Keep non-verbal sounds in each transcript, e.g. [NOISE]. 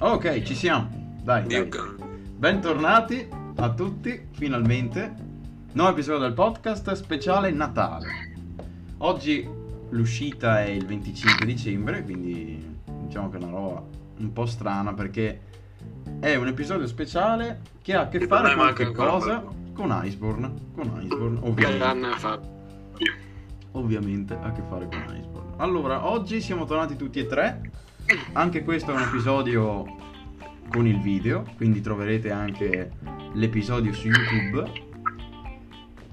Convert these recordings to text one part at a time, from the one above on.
Ok, ci siamo. Dai, dai. Bentornati a tutti, finalmente. Nuovo episodio del podcast speciale Natale. Oggi l'uscita è il 25 dicembre, quindi diciamo che è una roba un po' strana perché è un episodio speciale che ha a che fare con che cosa? Con Iceborne. Con Iceborne, ovviamente. Ovviamente ha a che fare con Iceborne. Allora, oggi siamo tornati tutti e tre. Anche questo è un episodio con il video, quindi troverete anche l'episodio su YouTube.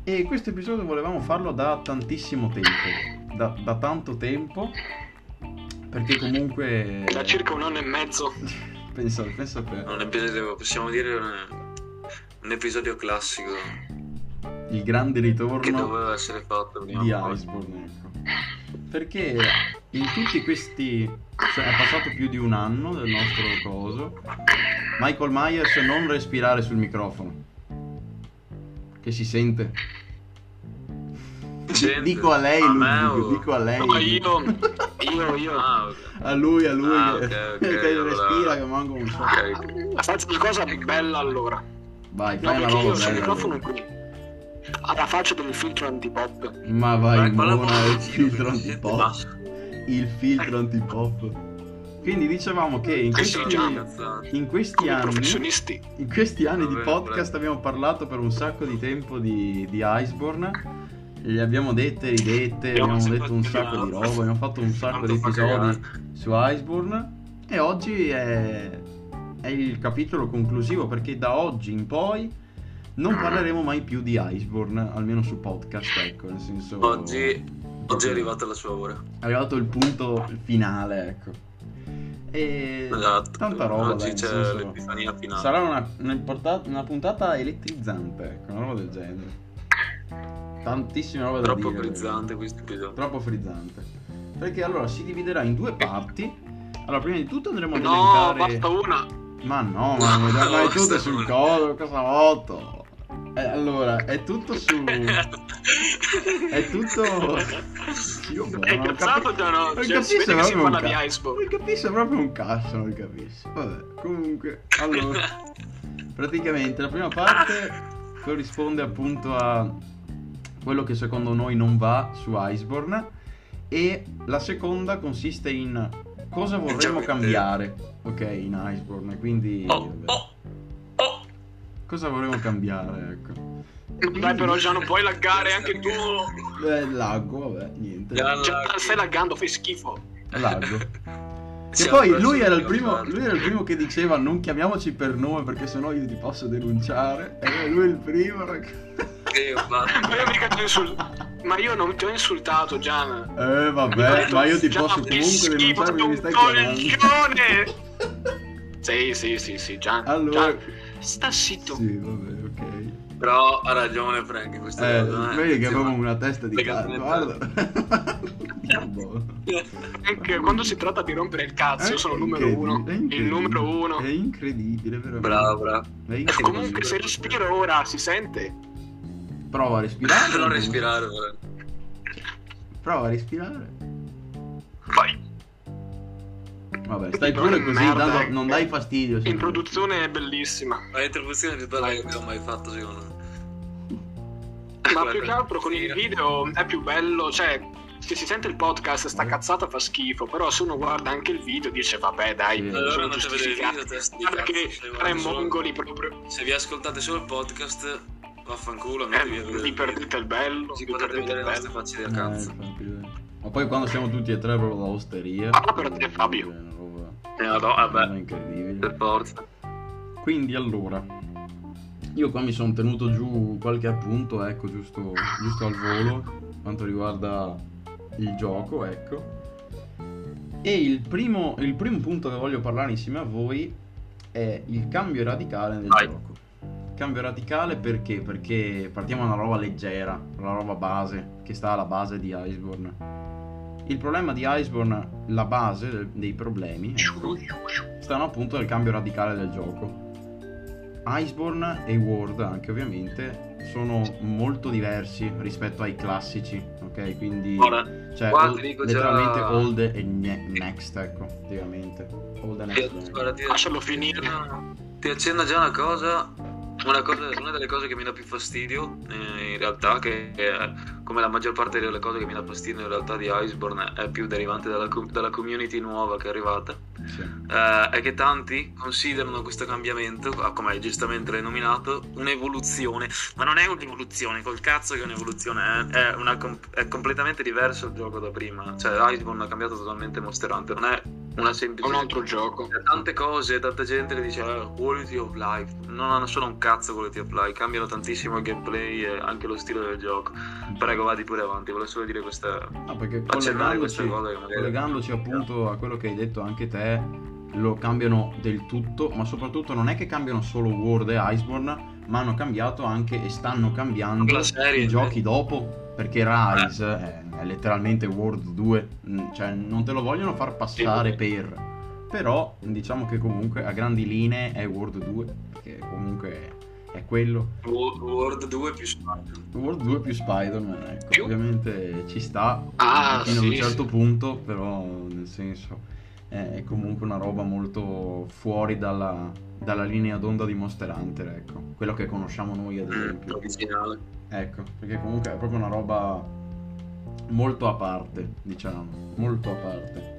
E questo episodio volevamo farlo da tantissimo tempo, da, da tanto tempo, perché comunque... Da circa un anno e mezzo. penso, penso che... Un episodio, possiamo dire, un, un episodio classico. Il grande ritorno che doveva essere fatto di Iceborne, ecco. Perché in tutti questi... Cioè, è passato più di un anno del nostro coso. Michael Myers non respirare sul microfono. Che si sente. Sente. Dico a lei, a Ludico, dico a lei. No, io, [LAUGHS] io, io. Ah, okay. A lui, a lui. Ah, okay, okay, [LAUGHS] che allora... respira, che manca un. Okay. Faccio una cosa bella allora. Vai, No, fai una perché roba bella. qui. Alla faccia del filtro antipop. Ma vai, buona un il filtro antipop. Il filtro antipop. Quindi dicevamo che in questi, in questi anni. In questi anni di podcast vabbè. abbiamo parlato per un sacco di tempo di, di Iceborne. Gli abbiamo dette, ridette, Abbiamo abbiamo detto un sacco di roba, abbiamo fatto un [LAUGHS] sacco di episodi su Iceborne. E oggi è, è il capitolo conclusivo perché da oggi in poi non parleremo mai più di Iceborne, almeno su podcast, ecco, nel senso... Oggi, oggi è arrivata la sua ora. È arrivato il punto finale, ecco. E Esatto. tanta roba, Oggi dai, c'è senso- l'epifania finale. Sarà una, una, porta- una puntata elettrizzante, ecco, una roba del genere. Tantissime robe da Troppo dire. frizzante questo episodio. Troppo frizzante. Perché allora si dividerà in due parti. Allora, prima di tutto andremo ad No, elencare. basta una. Ma no, [LAUGHS] ma mi dai No, tutte sul codo, cosa volto? Eh, allora, è tutto su. [LAUGHS] È tutto. Io boh, È cazzato già no? non Cioè, si capisco vede che si proprio un parla di Iceborne. Non capisco proprio un cazzo, non capisco. Vabbè, comunque, allora, praticamente la prima parte corrisponde appunto a quello che secondo noi non va su Iceborne e la seconda consiste in cosa vorremmo cambiare, ok, in Iceborne, quindi oh, oh. Cosa vorremmo cambiare, ecco. Dai, quindi- però già non puoi laggare anche tu. Eh, laggo, vabbè, niente. Già- Già stai laggando, fai schifo. Laggo. [LAUGHS] Che poi lui era, primo, lui era il primo che diceva non chiamiamoci per nome perché sennò io ti posso denunciare. E lui è il primo. rag- Che io vado. Ma io mica ti ho insultato. Ma io non ti ho insultato, Gian. Eh vabbè, ma io ti Gian, posso comunque schifo, denunciare perché mi stai chiamando. coglione! [LAUGHS] Sì, sì, sì, sì, Gian. Allora- Gian, sta zitto. Sì, vabbè, ok. Però ha ragione Frank in questa Eh, cosa. eh. vedi che avevo una testa di cazzo, guarda. [LAUGHS] Boh. Quando si tratta di rompere il cazzo, io sono il numero uno. Il numero uno. È incredibile, veramente. Bravo, bravo. Comunque, se respiro ora, si sente? Prova a [LAUGHS] respirare. Non respirare, guarda. Prova a respirare. Vai. Vabbè, stai pure così, merda, eh. non dai fastidio. L'introduzione è bellissima. Ma l'introduzione più bella che abbiamo mai fatto, secondo me. Ma Guarda, più che altro con il video è più bello, cioè se si sente il podcast sta cazzata fa schifo, però se uno guarda anche il video dice vabbè dai, Sì. Allora andate a vedere il video, test Guarda che tre guardate solo- mongoli proprio, Se vi ascoltate solo il podcast, vaffanculo, eh, a vedere. vi perdete il bello, vi potete perdete vedere le nostre facce del Eh, cazzo. infatti, dai. Ma poi quando siamo tutti e tre proprio da osteria. Parla per te, Fabio. Eh, no, vabbè, incredibile. per forza. Quindi allora, io qua mi sono tenuto giù qualche appunto, ecco, giusto, giusto al volo, quanto riguarda il gioco, ecco. E il primo, il primo punto che voglio parlare insieme a voi è il cambio radicale nel Vai. gioco. Cambio radicale perché? Perché partiamo da una roba leggera, una roba base, che sta alla base di Iceborne. Il problema di Iceborne, la base dei problemi, stanno appunto nel cambio radicale del gioco. Iceborne e World anche ovviamente sono molto diversi rispetto ai classici, ok? Quindi Ora, cioè, qua old- ti dico letteralmente già- old e ne- next, ecco, praticamente. Old e next. Ti- guarda, ti- Lascialo finire. Ti accenna già una cosa, una, cosa- una delle cose che mi dà più fastidio eh, in realtà, che è, come la maggior parte delle cose che mi dà fastidio in realtà di Iceborne è più derivante dalla, com- dalla community nuova che è arrivata, Sì. eh, è che tanti considerano questo cambiamento, come giustamente l'hai nominato, un'evoluzione, ma non è un'evoluzione, col cazzo che è un'evoluzione, è, è, una com- è completamente diverso il gioco da prima, cioè Iceborne ha cambiato totalmente Monster Hunter, non è una semplice... Un altro gioco. Tante cose, tanta gente che dice eh, quality of life. Non hanno solo un cazzo quality of life, cambiano tantissimo il gameplay e anche lo stile del gioco. Prego, vadi pure avanti, volevo solo dire questa. No, perché collegandoci, magari- collegandoci appunto a quello che hai detto anche te, lo cambiano del tutto, ma soprattutto non è che cambiano solo World e Iceborne, ma hanno cambiato anche e stanno cambiando serie, i eh. giochi dopo, perché Rise è, è letteralmente World 2, mm, cioè non te lo vogliono far passare per... Però diciamo che comunque a grandi linee è World 2, perché comunque è quello. World 2 più Spider. World 2 più Spider-Man, ecco, Più? ovviamente ci sta Ah, fino sì, un certo sì. punto, però nel senso è comunque una roba molto fuori dalla, dalla linea d'onda di Monster Hunter, ecco, quello che conosciamo noi ad Mm, esempio. originale. Ecco, perché comunque è proprio una roba molto a parte, diciamo, molto a parte.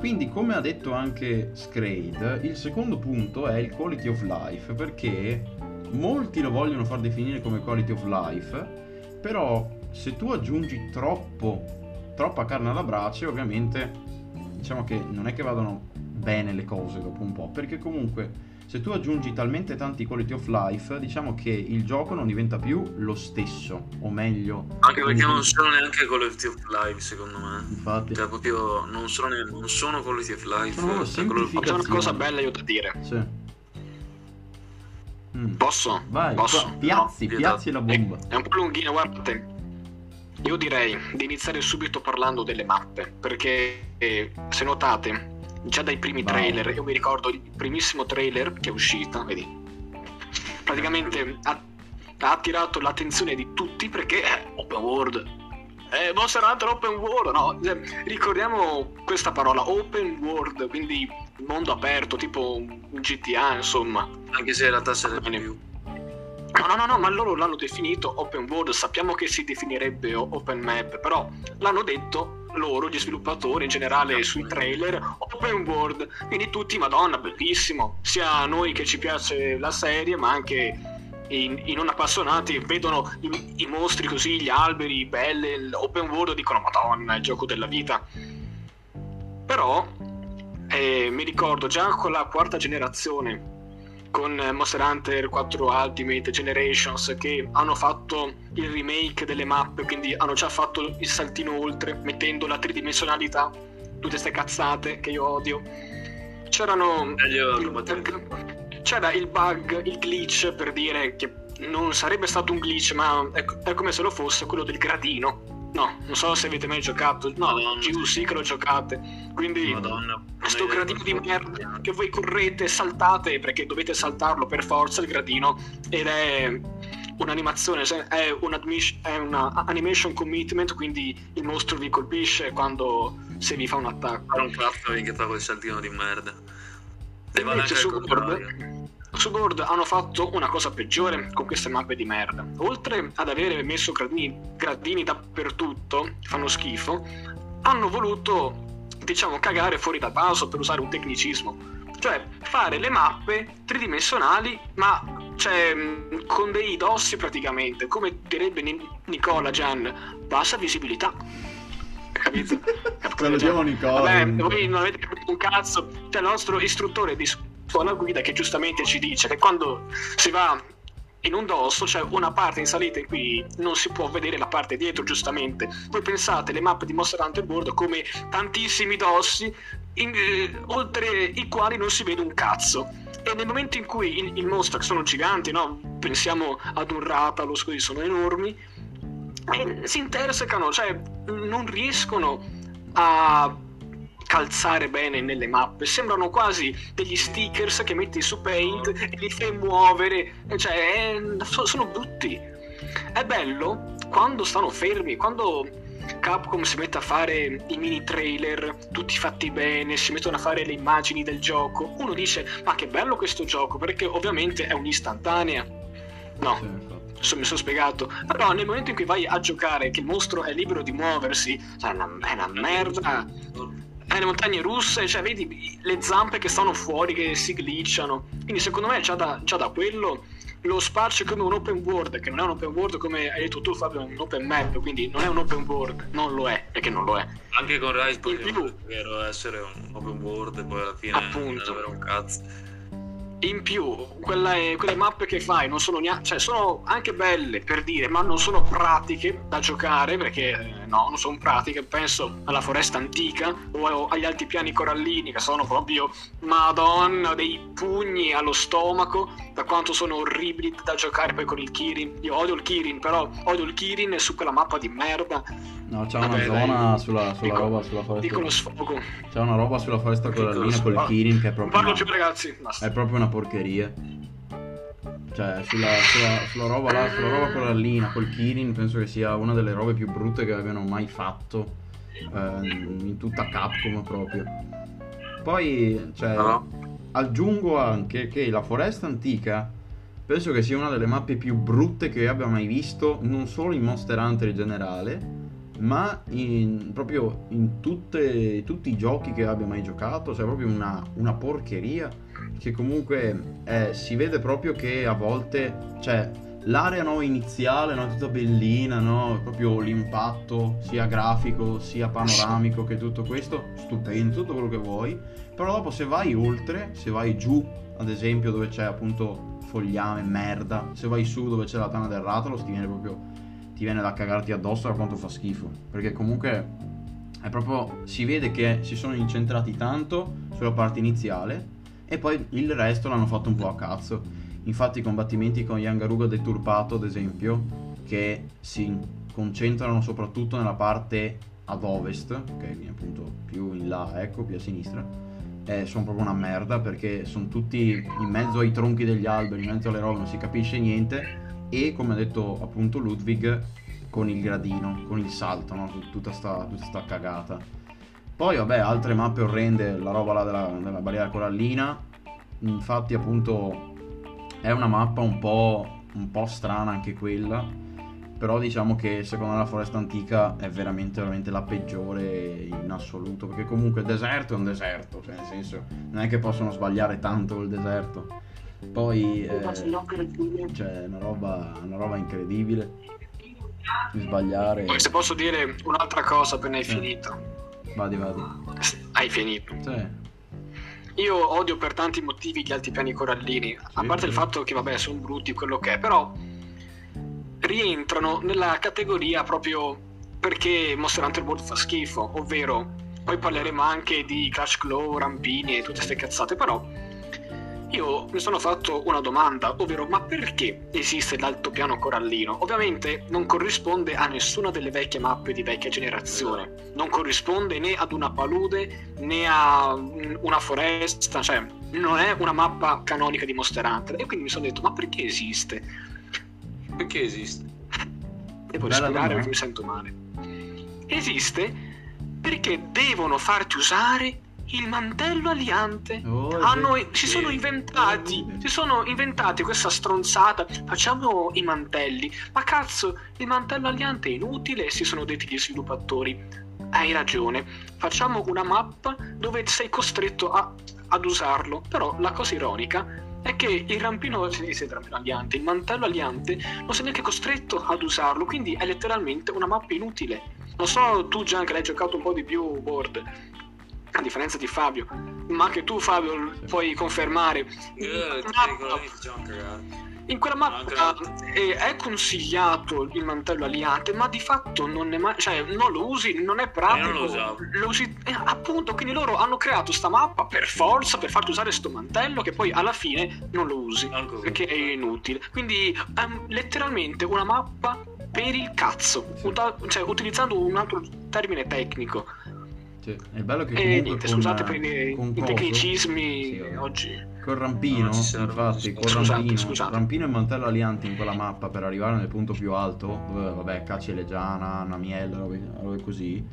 Quindi, come ha detto anche Scrade, il secondo punto è il quality of life, perché molti lo vogliono far definire come quality of life, però se tu aggiungi troppo, troppa carne alla brace, ovviamente diciamo che non è che vadano bene le cose dopo un po', perché comunque se tu aggiungi talmente tanti quality of life, diciamo che il gioco non diventa più lo stesso, o meglio, Anche perché non sono neanche quality of life, secondo me. infatti, Cioè, proprio non sono, ne- non sono quality of life. Sono cioè, quello- una cosa bella io da dire. sì. Mm. Posso? Vai, Posso? piazzi, No, piazzi la bomba. È un po' lunghina, guardate. Io direi di iniziare subito parlando delle mappe, perché eh, se notate, già dai primi trailer, io mi ricordo il primissimo trailer che è uscito, vedi, praticamente ha, ha attirato l'attenzione di tutti perché è open world. Eh, Monster Hunter Open World, no? eh, Ricordiamo questa parola, open world, quindi mondo aperto, tipo un GTA, insomma. Anche se in realtà se ne più. No, no, no, no, ma loro l'hanno definito open world, sappiamo che si definirebbe open map, però l'hanno detto loro, gli sviluppatori in generale sui trailer, open world, quindi tutti, madonna, bellissimo, sia noi che ci piace la serie, ma anche i, non appassionati vedono i, i mostri così, gli alberi, belle, l'open world, dicono, madonna, è il gioco della vita. Però eh, mi ricordo già con la quarta generazione con eh, Monster Hunter 4 Ultimate Generations che hanno fatto il remake delle mappe, quindi hanno già fatto il saltino oltre, mettendo la tridimensionalità, tutte queste cazzate che io odio. C'erano Meglio il c'era il bug, il glitch per dire che non sarebbe stato un glitch, ma è, è come se lo fosse quello del gradino. No, non so se avete mai giocato. No, giù sì che lo giocate. Quindi Madonna. sto gradino di merda che voi correte, saltate perché dovete saltarlo per forza il gradino ed è un'animazione, se- è una animation commitment, quindi il mostro vi colpisce quando se vi fa un attacco. Un cazzo che fa quel saltino di merda. E vale Invece anche contrario. Board hanno fatto una cosa peggiore con queste mappe di merda. Oltre ad avere messo gradini, gradini dappertutto, fanno schifo, hanno voluto, diciamo, cagare fuori dal vaso per usare un tecnicismo. Cioè, fare le mappe tridimensionali, ma cioè, con dei dossi praticamente, come direbbe Ni- Nicola Gian, bassa visibilità. [LAUGHS] Capito? Salutiamo Nicola. Vabbè, voi non avete capito un cazzo. C'è il nostro istruttore di scuola guida che giustamente ci dice che quando si va in un dosso c'è una parte in salita in cui non si può vedere la parte dietro, giustamente. Voi pensate le mappe di Monster Hunter World come tantissimi dossi, in- eh, oltre i quali non si vede un cazzo. E nel momento in cui il mostro, che sono giganti, no? pensiamo ad un Rathalos, quelli sono enormi, si intersecano, cioè non riescono a calzare bene nelle mappe, sembrano quasi degli stickers che metti su Paint e li fai muovere, cioè è, sono brutti. È bello quando stanno fermi, quando Capcom si mette a fare i mini trailer tutti fatti bene, si mettono a fare le immagini del gioco. Uno dice: Ma che bello questo gioco, perché ovviamente è un'istantanea. No, sì, mi sono spiegato. Però nel momento in cui vai a giocare, che il mostro è libero di muoversi, cioè è una, è una merda. È le montagne russe, cioè vedi le zampe che stanno fuori, che si glitchano. Quindi secondo me già da, già da quello lo spazio come un open world, che non è un open world come hai detto tu Fabio, è un open map, quindi non è un open world, non lo è, perché non lo è. Anche con Rise poteva davvero essere un open world e poi alla fine Appunto. non avere un cazzo in più quelle, quelle, mappe che fai non sono neanche cioè sono anche belle per dire ma non sono pratiche da giocare perché eh, no non sono pratiche penso alla foresta antica o agli altipiani corallini che sono proprio madonna dei pugni allo stomaco da quanto sono orribili da giocare poi con il Kirin io odio il Kirin però odio il Kirin su quella mappa di merda No, c'è una zona sulla, sulla dico, roba sulla foresta. Dico lo sfogo. C'è una roba sulla foresta corallina con il Kirin che è proprio. Non parlo una, più ragazzi. Basta. È proprio una porcheria. Cioè, sulla, sulla, sulla roba là, sulla roba corallina col Kirin penso che sia una delle robe più brutte che abbiano mai fatto. Eh, in tutta Capcom proprio. Poi, cioè, no. aggiungo anche che la foresta antica penso che sia una delle mappe più brutte che abbia mai visto, non solo in Monster Hunter in generale, ma in, proprio in tutte, tutti i giochi che abbia mai giocato, cioè proprio una, una porcheria che comunque eh, si vede proprio che a volte, cioè l'area no, iniziale, no, tutta bellina, no, proprio l'impatto sia grafico sia panoramico che tutto questo, stupendo, tutto quello che vuoi, però dopo se vai oltre, se vai giù ad esempio dove c'è appunto fogliame, merda, se vai su dove c'è la tana del ratolo ti viene proprio ti viene da cagarti addosso da quanto fa schifo. Perché comunque è proprio. Si vede che si sono incentrati tanto sulla parte iniziale e poi il resto l'hanno fatto un po' a cazzo. Infatti i combattimenti con Yangaruga deturpato, ad esempio, che si concentrano soprattutto nella parte ad ovest, che è appunto più in là, ecco, più a sinistra, eh, sono proprio una merda perché sono tutti in mezzo ai tronchi degli alberi, in mezzo alle robe, non si capisce niente e come ha detto appunto Ludwig con il gradino, con il salto, no? tutta, sta, tutta sta cagata. Poi vabbè, altre mappe orrende, la roba là della, della barriera corallina, infatti appunto è una mappa un po', un po' strana anche quella, però diciamo che secondo me la foresta antica è veramente, veramente la peggiore in assoluto, perché comunque il deserto è un deserto, cioè nel senso non è che possono sbagliare tanto col deserto poi eh, cioè, una roba, una roba incredibile. Di sbagliare. Poi se posso dire un'altra cosa appena hai sì. finito. Vadi, vadi. Hai finito. Sì. Io odio per tanti motivi gli altipiani corallini, sì, a parte sì. il fatto che vabbè sono brutti quello che è, però rientrano nella categoria proprio perché Monster Hunter World fa schifo, ovvero poi parleremo anche di Crash Claw, Rampini e tutte queste cazzate, però io mi sono fatto una domanda, ovvero ma perché esiste l'altopiano corallino? Ovviamente non corrisponde a nessuna delle vecchie mappe di vecchia generazione, non corrisponde né ad una palude né a una foresta, cioè non è una mappa canonica di Monster Hunter. E quindi mi sono detto ma perché esiste? Perché esiste? Devo spiegare perché mi sento male. Esiste perché devono farti usare il mantello aliante. Oh, Hanno, si sono inventati, si sono inventati questa stronzata. Facciamo i mantelli. Ma cazzo, il mantello aliante è inutile, si sono detti gli sviluppatori. Hai ragione, facciamo una mappa dove sei costretto a, ad usarlo. Però la cosa ironica è che il rampino, il rampino aliante, il mantello aliante, non sei neanche costretto ad usarlo, quindi è letteralmente una mappa inutile. Non so tu Gian che l'hai giocato un po' di più board, a differenza di Fabio, ma che tu Fabio puoi confermare. Eh, in quella mappa è, è, consigliato il mantello aliante, ma di fatto non, è mai, cioè, non lo usi, non è pratico. Lo, lo usi, eh, appunto, quindi loro hanno creato sta mappa per forza, per farti usare sto mantello che poi alla fine non lo usi, perché è inutile. Quindi è um, letteralmente una mappa per il cazzo, Uta- cioè, utilizzando un altro termine tecnico Sì, è bello che E comunque niente, con, scusate per i, con i coso- tecnicismi Sì, oggi. Con Rampino, No, infatti, con Scusate, Rampino, scusate. Rampino e Mantello Alianti in quella mappa per arrivare nel punto più alto, dove vabbè, Cacci e Legiana, Namiella, robe, robe così.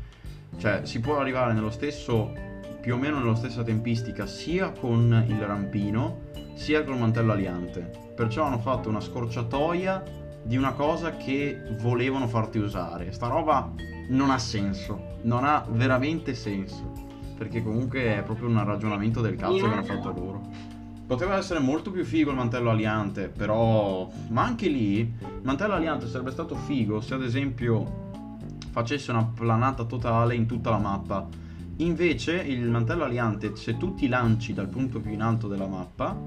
Cioè, si può arrivare nello stesso, più o meno nella stessa tempistica, sia con il Rampino, sia con il Mantello Aliante. Perciò hanno fatto una scorciatoia di una cosa che volevano farti usare. Sta roba non ha senso, non ha veramente senso. Perché comunque è proprio un ragionamento del cazzo che hanno fatto loro. Poteva essere molto più figo il mantello aliante, però. Ma anche lì, il mantello aliante sarebbe stato figo se ad esempio facesse una planata totale in tutta la mappa. Invece, il mantello aliante, se tu ti lanci dal punto più in alto della mappa,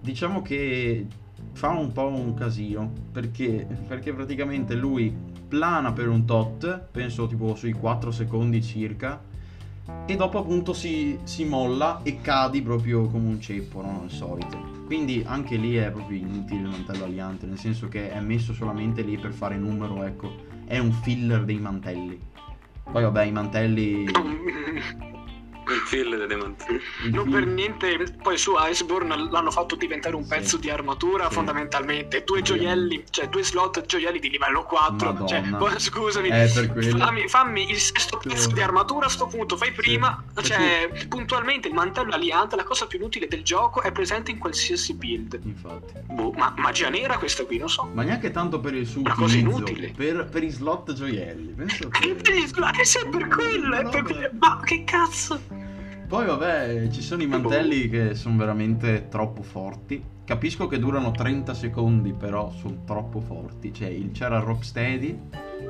diciamo che fa un po' un casino. Perché? Perché praticamente lui plana per un tot, penso tipo sui 4 secondi circa e dopo appunto si, si molla e cadi proprio come un ceppo, no? Al solito. Quindi anche lì è proprio inutile il mantello aliante, nel senso che è messo solamente lì per fare numero, ecco. È un filler dei mantelli. Poi vabbè, i mantelli... [LAUGHS] Il filler dei mantelli. il Non fill- per niente, poi su Iceborne l'hanno fatto diventare un Sì. pezzo di armatura Sì. fondamentalmente. Due Sì. gioielli, cioè due slot gioielli di livello 4. Madonna. Cioè, [LAUGHS] poi, scusami, Eh, fammi, fammi il sesto Sì. pezzo di armatura a sto punto. Fai prima, Sì. cioè, puntualmente il mantello aliante, la cosa più inutile del gioco, è presente in qualsiasi build. Infatti. Boh, ma magia nera questa qui, non so. Ma neanche tanto per il suo Una cosa inutile. per, per i slot gioielli. Penso [LAUGHS] Che è sempre quello, per- ma che cazzo? Poi vabbè, ci sono i mantelli che sono veramente troppo forti. Capisco che durano 30 secondi, però sono troppo forti. Cioè, il- c'era il Rocksteady,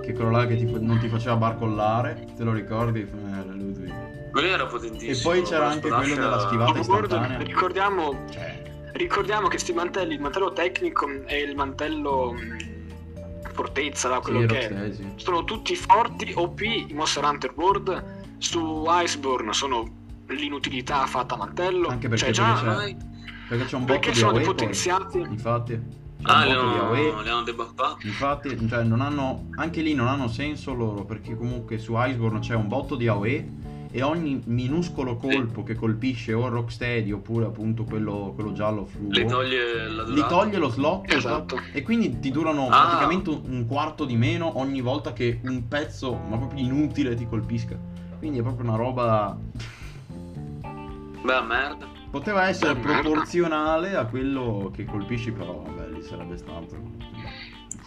che è quello là che ti non ti faceva barcollare, te lo ricordi? Eh, Ludwig. Quello era potentissimo. E poi c'era anche quello della schivata istantanea. ricordiamo Cioè, Ricordiamo che sti mantelli, il mantello tecnico e il mantello mh, fortezza, là, sì, quello che è, Rocksteady, sì. sono tutti forti, OP, i Monster Hunter World, su Iceborne sono l'inutilità fatta a mantello, Anche perché cioè già c'è- Ormai- Perché c'è un botto perché di sono AOE poi. depotenziati. Infatti, Ah, le hanno, le hanno debuffati. Infatti, cioè, non hanno, anche lì non hanno senso loro, perché comunque su Iceborne c'è un botto di AOE e ogni minuscolo colpo che colpisce o il Rocksteady oppure appunto quello, quello giallo fluo, Le toglie la li toglie lo slot Esatto. e quindi ti durano Ah. praticamente un quarto di meno ogni volta che un pezzo, ma proprio inutile, ti colpisca. Quindi è proprio una roba... Beh, merda. Poteva essere Beh, merda. proporzionale a quello che colpisci, però vabbè, lì sarebbe stato...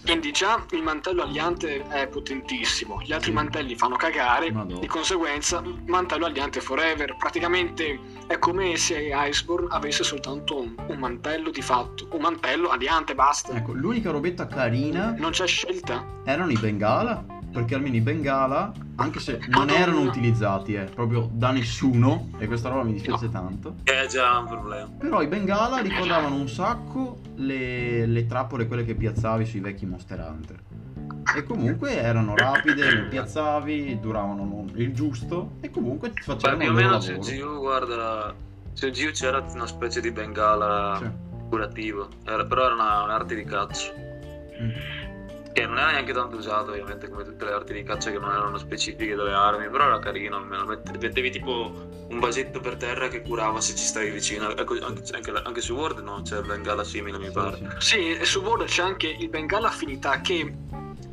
Quindi già il mantello aliante è potentissimo, gli altri Sì. mantelli fanno cagare, Madonna. di conseguenza mantello aliante forever, praticamente è come se Iceborne avesse soltanto un, un mantello di fatto, un mantello aliante, basta, Ecco, l'unica robetta carina non c'è scelta. erano i Bengala, perché almeno i Bengala, anche se non erano utilizzati eh, proprio da nessuno, e questa roba mi dispiace tanto, Che è già un problema. però i Bengala ricordavano un sacco le, le trappole, quelle che piazzavi sui vecchi Monster Hunter. E comunque erano rapide, le piazzavi, duravano il giusto e comunque ti Beh, facevano più o meno lavoro. GU, guarda, sul GU c'era una specie di bengala Cioè, curativo, Era- però era una- un'arte di caccia. mm. Che non era neanche tanto usato, ovviamente, come tutte le arti di caccia che non erano specifiche delle armi, però era carino almeno. Mette- Mettevi tipo un vasetto per terra che curava se ci stavi vicino. Ecco, anche, anche, anche su Word no, c'è il bengala simile, mi pare. sì. E su World c'è anche il Bengala Affinità che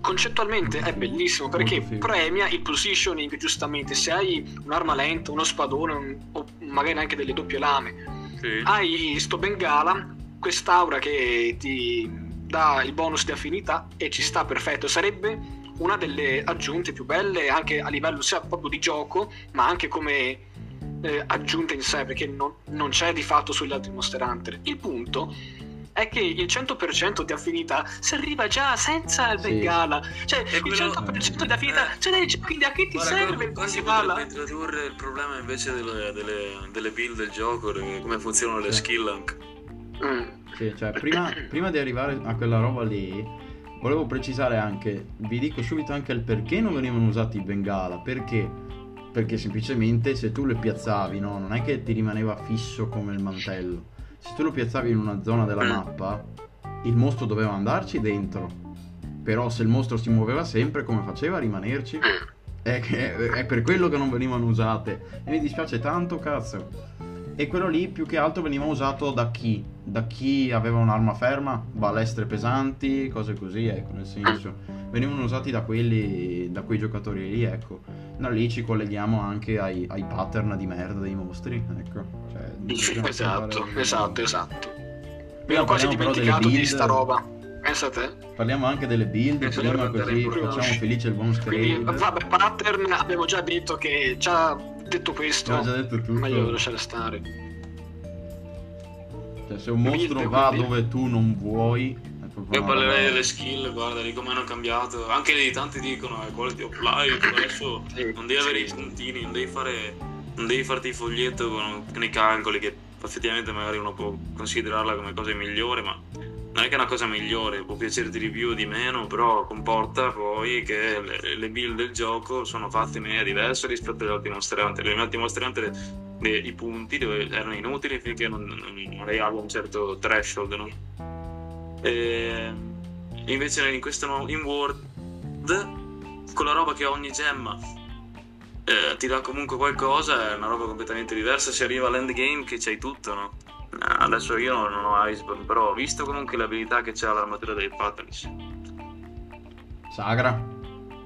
concettualmente è bellissimo perché premia il positioning giustamente. Se hai un'arma lenta, uno spadone un- o magari anche delle doppie lame, Sì. hai sto Bengala, quest'aura che ti dà il bonus di affinità e ci sta perfetto. Sarebbe una delle aggiunte più belle anche a livello sia proprio di gioco, ma anche come eh, aggiunta in sé, perché non, non c'è di fatto sugli altri Monster Hunter. Il punto è che il 100% di affinità si arriva già senza il Sì. Bengala. Cioè, E il quello- 100% di affinità, eh. già, quindi a che ti Guarda, serve il Bengala? potrebbe introdurre il problema invece delle, delle, delle build del gioco, come funzionano le skill anche. Mm. Sì, cioè, prima, prima di arrivare a quella roba lì, volevo precisare anche, vi dico subito anche il perché non venivano usati i Bengala. Perché? Perché semplicemente se tu le piazzavi, no, non è che ti rimaneva fisso come il mantello. Se tu lo piazzavi in una zona della mappa, il mostro doveva andarci dentro. Però se il mostro si muoveva sempre, come faceva a rimanerci? È, che, è per quello che non venivano usate. E mi dispiace tanto, cazzo. E quello lì più che altro veniva usato da chi? Da chi aveva un'arma ferma, balestre pesanti, cose così, ecco, nel senso. Venivano usati da quelli, da quei giocatori lì, ecco. Da lì ci colleghiamo anche ai, ai pattern di merda dei mostri, ecco. Cioè, [LAUGHS] esatto, esatto, esatto. Mi ho quasi dimenticato di sta roba. Pensa a te. Parliamo anche delle build, prima così facciamo felice il buon Screen. Vabbè, pattern abbiamo già detto che già detto questo, già detto tutto. meglio lasciare stare. Cioè, se un mostro build, va quindi... dove tu non vuoi, io parlerei delle skill, guarda, di come hanno cambiato. Anche lì tanti dicono eh, quality of life, adesso non devi avere i puntini, non devi fare. Non devi farti il foglietto con, con i calcoli che effettivamente magari uno può considerarla come cosa migliore, ma non è che è una cosa migliore, può piacerti di o di meno, però comporta poi che le, le build del gioco sono fatte in maniera diversa rispetto agli altri Monster Hunter. Altri Monster Hunter i punti erano inutili finché non, non, non arrivava un certo threshold, no? E invece in questo in World, con la roba che ogni gemma eh, ti dà comunque qualcosa, è una roba completamente diversa. Si arriva all'endgame che c'hai tutto, no? Adesso io non ho Iceborne, però ho visto comunque l'abilità che c'ha l'armatura del Fatalis. Sagra.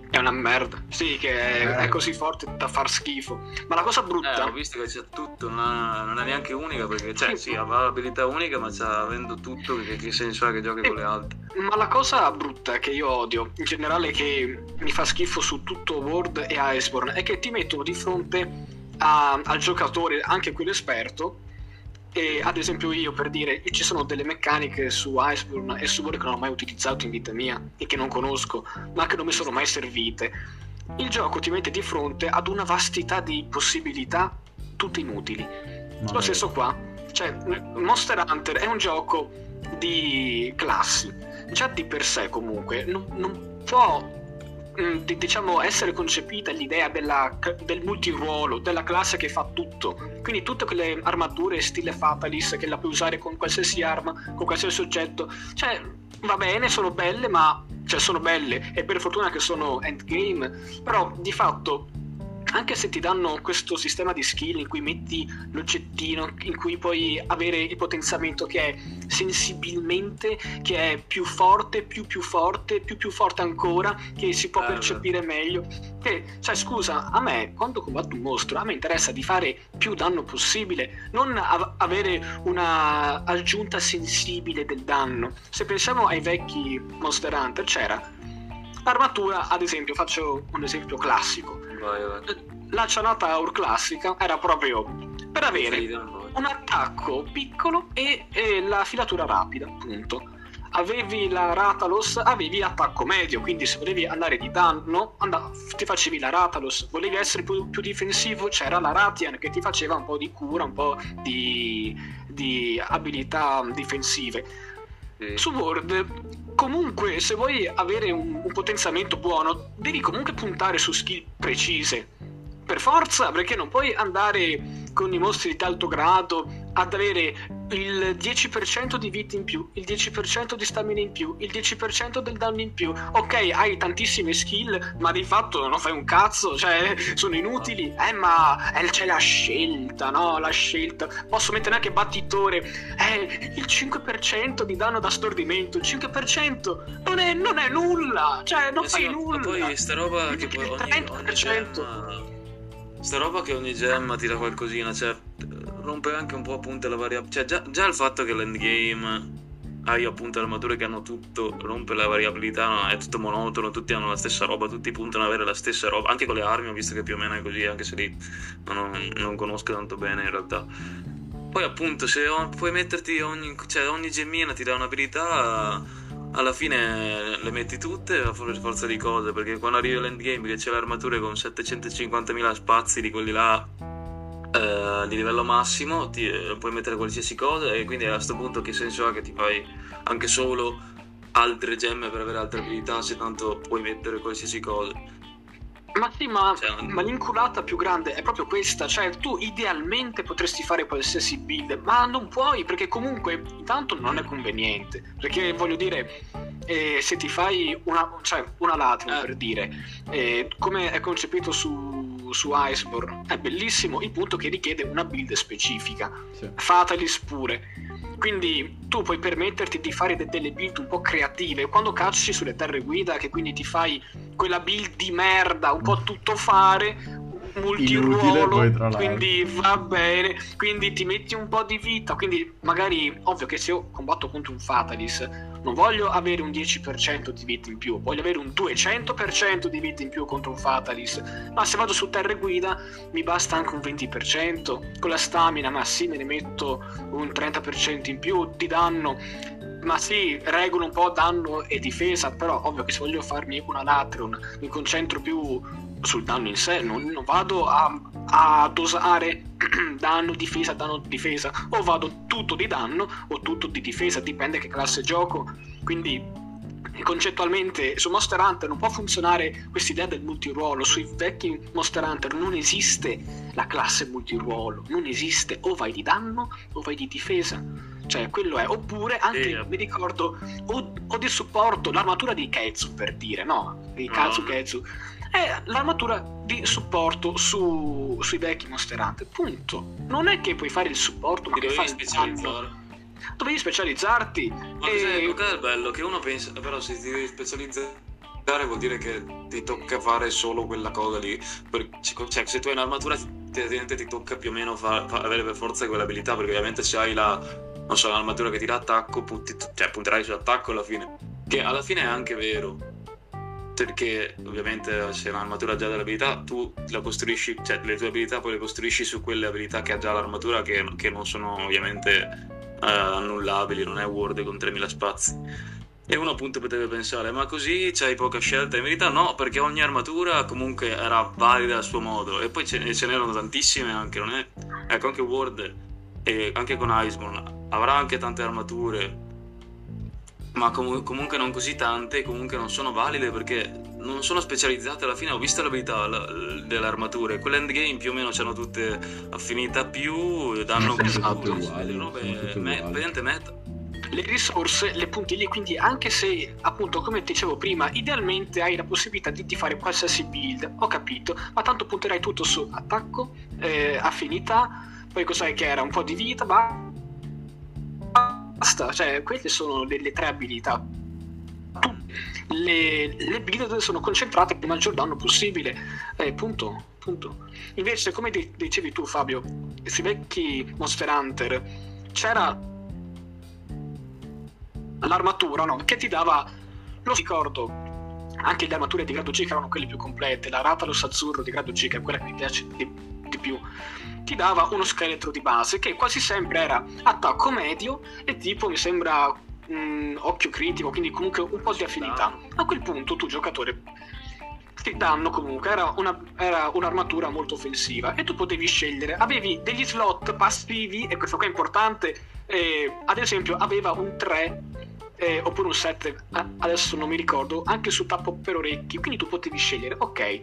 È una merda. Sì, che è, eh. è, così forte da far schifo. Ma la cosa brutta. Eh, ho visto che c'è tutto, non, ha, non è neanche unica. Perché, cioè, sì, [LAUGHS] ha l'abilità unica, ma c'ha avendo tutto. Che, che senso ha che giochi con le altre? Ma la cosa brutta che io odio, in generale, che mi fa schifo su tutto World e Iceborne, è che ti mettono di fronte a, al giocatore, anche quello esperto, e ad esempio io per dire, ci sono delle meccaniche su Iceborne e su War che non ho mai utilizzato in vita mia e che non conosco, ma che non mi sono mai servite. Il gioco ti mette di fronte ad una vastità di possibilità tutte inutili. Ma Lo stesso qua. Cioè, Monster Hunter è un gioco di classi. Già di per sé comunque non, non può Mm, diciamo essere concepita l'idea della, del multiruolo, della classe che fa tutto. Quindi tutte quelle armature stile Fatalis che la puoi usare con qualsiasi arma, con qualsiasi oggetto. Cioè, va bene, sono belle, ma cioè sono belle e per fortuna che sono endgame, però di fatto anche se ti danno questo sistema di skill in cui metti l'oggettino, in cui puoi avere il potenziamento che è sensibilmente, che è più forte, più più forte, più più forte ancora, che si può percepire meglio. Che, cioè, scusa, a me quando combatto un mostro, a me interessa di fare più danno possibile, non av- avere una aggiunta sensibile del danno. Se pensiamo ai vecchi Monster Hunter, c'era l'armatura, ad esempio, faccio un esempio classico vai, vai. La Chanataur classica era proprio per avere un attacco piccolo e, e la filatura rapida, appunto avevi la Ratalos, avevi attacco medio, quindi se volevi andare di danno, and- ti facevi la Ratalos, volevi essere più, più, difensivo, c'era la Ratian che ti faceva un po' di cura, un po' di, di abilità difensive. Sì. Su Word comunque se vuoi avere un, un, potenziamento buono devi comunque puntare su skill precise. Per forza perché non puoi andare con i mostri di alto grado ad avere il 10% di vita in più, il 10% di stamina in più, il 10% del danno in più. Ok, hai tantissime skill, ma di fatto non fai un cazzo, cioè sono inutili. Eh, ma eh, c'è la scelta, no? La scelta. Posso mettere anche battitore. Eh, il 5% di danno da stordimento, il 5% non è, non è nulla, cioè non eh fai sì, nulla. Ma poi sta roba che poi ogni, ogni gemma, sta roba che ogni gemma tira qualcosina, cioè rompe anche un po' appunto la variabile. Cioè, già, già, il fatto che l'endgame hai appunto armature che hanno tutto, rompe la variabilità, no? è tutto monotono, tutti hanno la stessa roba, tutti puntano ad avere la stessa roba, anche con le armi ho visto che più o meno è così, anche se lì non, non conosco tanto bene in realtà. Poi appunto se puoi metterti ogni, cioè, ogni gemmina ti dà un'abilità, alla fine le metti tutte a forza di cose, perché quando arrivi all'endgame che c'è l'armatura con 750.000 spazi di quelli là eh, di livello massimo, ti, eh, puoi mettere qualsiasi cosa e quindi a questo punto che senso ha che ti fai anche solo altre gemme per avere altre abilità se tanto puoi mettere qualsiasi cosa. Ma sì, ma, cioè, ma, l'inculata più grande è proprio questa, cioè tu idealmente potresti fare qualsiasi build, ma non puoi perché comunque intanto non è conveniente, perché voglio dire, eh, se ti fai una, cioè, una latrina eh. per dire, eh, come è concepito su, su Iceborne, è bellissimo il punto che richiede una build specifica, sì. Fatalis pure quindi tu puoi permetterti di fare de- delle build un po' creative. Quando cacci sulle terre guida, che quindi ti fai quella build di merda, un po' tutto fare, multiruolo, quindi va bene, quindi ti metti un po' di vita, quindi magari ovvio che se io combatto contro un Fatalis non voglio avere un 10% di vita in più, voglio avere un 200% di vita in più contro un Fatalis, ma se vado su terre guida mi basta anche un 20%, con la stamina ma sì me ne metto un 30% in più di danno, ma sì, regolo un po' danno e difesa, però ovvio che se voglio farmi una Latron mi concentro più sul danno in sé, non, non vado a, a, dosare [CLEARS THROAT] danno, difesa, danno, difesa, o vado tutto di danno o tutto di difesa, dipende che classe gioco. Quindi concettualmente su Monster Hunter non può funzionare questa idea del multiruolo. Sui vecchi Monster Hunter non esiste la classe multiruolo, non esiste o vai di danno o vai di difesa. Cioè, quello è. Oppure anche, yeah. mi ricordo, o, o, di supporto, l'armatura di Ketsu per dire, no? Di Kazu no. Ketsu è l'armatura di supporto su, sui vecchi Monster Hunter. Punto. Non è che puoi fare il supporto, ma devi specializzare. Dovevi specializzarti. Ma e... cos'è il bello? Che uno pensa, però se ti devi specializzare vuol dire che ti tocca fare solo quella cosa lì. Cioè, se tu hai un'armatura, ti, ti tocca più o meno fa, fa, avere per forza quell'abilità, perché ovviamente se hai la, non so, l'armatura che ti dà attacco, punti, cioè punterai sull'attacco alla fine. Che alla fine è anche vero perché ovviamente se un'armatura già dell'abilità tu la costruisci, cioè le tue abilità poi le costruisci su quelle abilità che ha già l'armatura che, che non sono ovviamente uh, annullabili, non è Word con 3000 spazi. E uno appunto potrebbe pensare, ma così c'hai poca scelta? In verità no, perché ogni armatura comunque era valida a suo modo e poi ce, ce n'erano tantissime anche, non è? Ecco, anche Word e anche con Iceborne avrà anche tante armature, ma com- comunque non così tante, comunque non sono valide perché non sono specializzate. Alla fine ho visto l'abilità l- delle armature, quelle endgame più o meno hanno tutte affinità più, danno esatto, uguali, robe me- meta. Le risorse, le puntiglie, quindi anche se appunto come dicevo prima, idealmente hai la possibilità di, di fare qualsiasi build, ho capito, ma tanto punterai tutto su attacco, eh, affinità, poi cos'è che era un po' di vita, ma basta, cioè queste sono le, le tre abilità. Le, le build sono concentrate per il maggior danno possibile, eh, punto, punto. Invece, come dicevi tu, Fabio, sui vecchi Monster Hunter c'era l'armatura no? che ti dava lo ricordo anche le armature di grado G che erano quelle più complete la Ratalus azzurro di grado G che è quella che mi piace di, di più ti dava uno scheletro di base che quasi sempre era attacco medio e tipo mi sembra mh, mm, occhio critico, quindi comunque un po' di affinità. A quel punto tu giocatore ti danno comunque, era, una, era un'armatura molto offensiva e tu potevi scegliere, avevi degli slot passivi e questo qua è importante, eh, ad esempio aveva un 3 eh, oppure un 7, adesso non mi ricordo, anche su tappo per orecchi, quindi tu potevi scegliere, ok,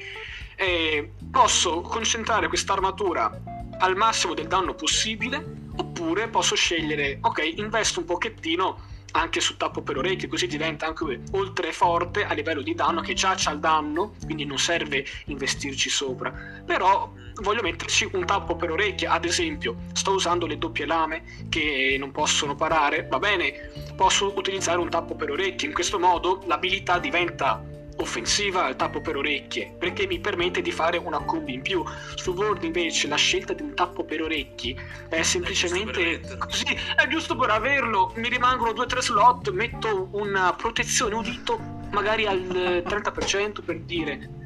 eh, posso concentrare questa armatura al massimo del danno possibile oppure posso scegliere ok investo un pochettino anche su tappo per orecchie così diventa anche oltre forte a livello di danno che già c'ha il danno quindi non serve investirci sopra. Però voglio metterci un tappo per orecchie. Ad esempio sto usando le doppie lame che non possono parare. Va bene posso utilizzare un tappo per orecchie. In questo modo l'abilità diventa offensiva al tappo per orecchie perché mi permette di fare una combi in più. Su Word invece la scelta di un tappo per orecchi è semplicemente è così è giusto per averlo. Mi rimangono 2-3 slot metto una protezione udito magari al 30% per dire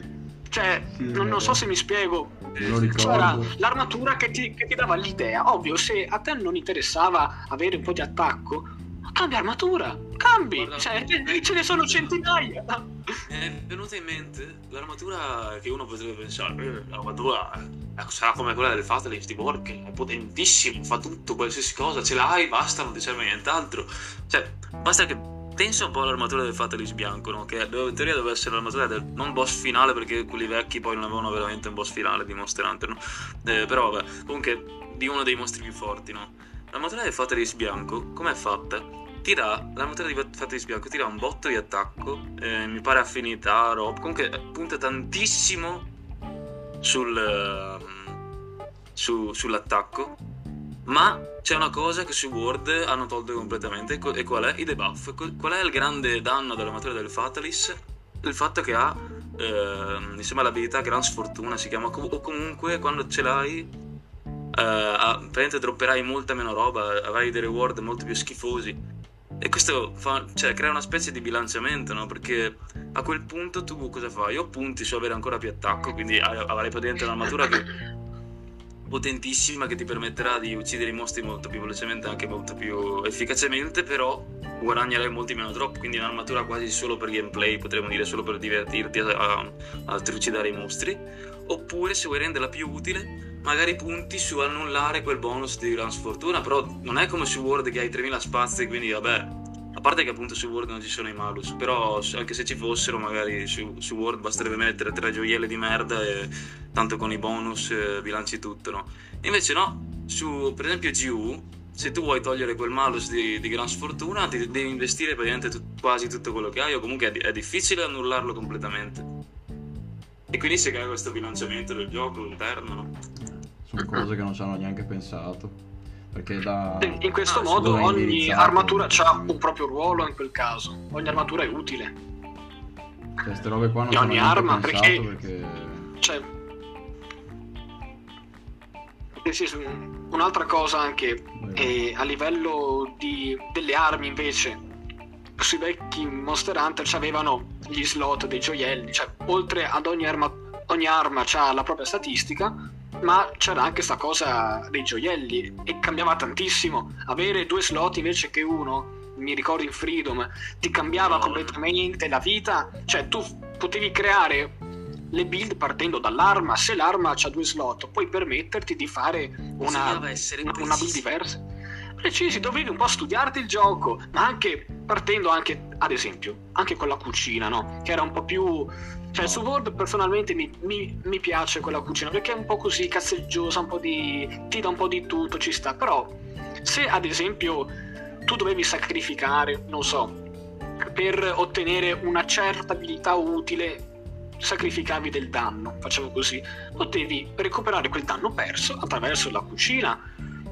cioè sì, non, non, so se mi spiego. C'era l'armatura che ti, che ti dava l'idea. Ovvio se a te non interessava avere un po' di attacco cambia armatura, cambi, Guarda, cioè, eh, [LAUGHS] ce ne sono centinaia. [LAUGHS] Mi è venuta in mente l'armatura che uno potrebbe pensare, eh, l'armatura eh, sarà come quella del Fatalist di Borg, è potentissimo, fa tutto, qualsiasi cosa, ce l'hai, basta, non ti serve nient'altro. Cioè, basta che pensa un po' all'armatura del Fatalis bianco, no? Che in teoria doveva essere l'armatura del non boss finale, perché quelli vecchi poi non avevano veramente un boss finale di Monster Hunter, no? Eh, però vabbè, comunque di uno dei mostri più forti, no? L'armatura del Fatalis bianco, com'è fatta? Tira, l'armatura di Fatalis bianco tira un botto di attacco, eh, mi pare affinità, roba, comunque punta tantissimo sul, uh, su, sull'attacco ma c'è una cosa che su Word hanno tolto completamente, e qual è? I debuff. Qual è il grande danno dell'armatura del Fatalis? Il fatto che ha, eh, insieme all'abilità Gran Sfortuna, si chiama, o comunque quando ce l'hai, eh, dropperai molta meno roba, avrai dei reward molto più schifosi. E questo fa, cioè, crea una specie di bilanciamento, no? Perché a quel punto tu cosa fai? O punti su avere ancora più attacco, quindi avrai praticamente un'armatura che potentissima che ti permetterà di uccidere i mostri molto più velocemente, anche molto più efficacemente, però guadagnerai molti meno drop, quindi un'armatura quasi solo per gameplay, potremmo dire solo per divertirti a, a, a trucidare i mostri. Oppure se vuoi renderla più utile, magari punti su annullare quel bonus di gran sfortuna, però non è come su Word che hai 3000 spazi, quindi vabbè, a parte che appunto su Word non ci sono i malus, però anche se ci fossero, magari su, su Word basterebbe mettere tre gioielli di merda e tanto con i bonus eh, bilanci tutto, no? Invece no, su per esempio GU, se tu vuoi togliere quel malus di, di gran sfortuna, ti devi investire praticamente tu, quasi tutto quello che hai, o comunque è, è difficile annullarlo completamente. E quindi si crea questo bilanciamento del gioco interno, no? Sono cose che non ci hanno neanche pensato. Perché da... In questo ah, modo ogni armatura ha un proprio ruolo in quel caso. Ogni armatura è utile. Queste robe qua non e ogni arma perché... perché... Cioè... Eh sì, un'altra cosa anche è a livello di, delle armi invece sui vecchi Monster Hunter avevano gli slot dei gioielli cioè oltre ad ogni arma ogni arma ha la propria statistica ma c'era anche questa cosa dei gioielli e cambiava tantissimo. Avere due slot invece che uno, mi ricordo in Freedom, ti cambiava completamente la vita. Cioè, tu potevi creare le build partendo dall'arma. Se l'arma ha due slot, puoi permetterti di fare una, una build diversa. Precisi, dovevi un po' studiarti il gioco, ma anche partendo anche, ad esempio, anche con la cucina, no? Che era un po' più cioè, su Word personalmente mi, mi, mi, piace quella cucina perché è un po' così cazzeggiosa, un po' di. ti dà un po' di tutto, ci sta. Però, se ad esempio tu dovevi sacrificare, non so, per ottenere una certa abilità utile, sacrificavi del danno, facciamo così, potevi recuperare quel danno perso attraverso la cucina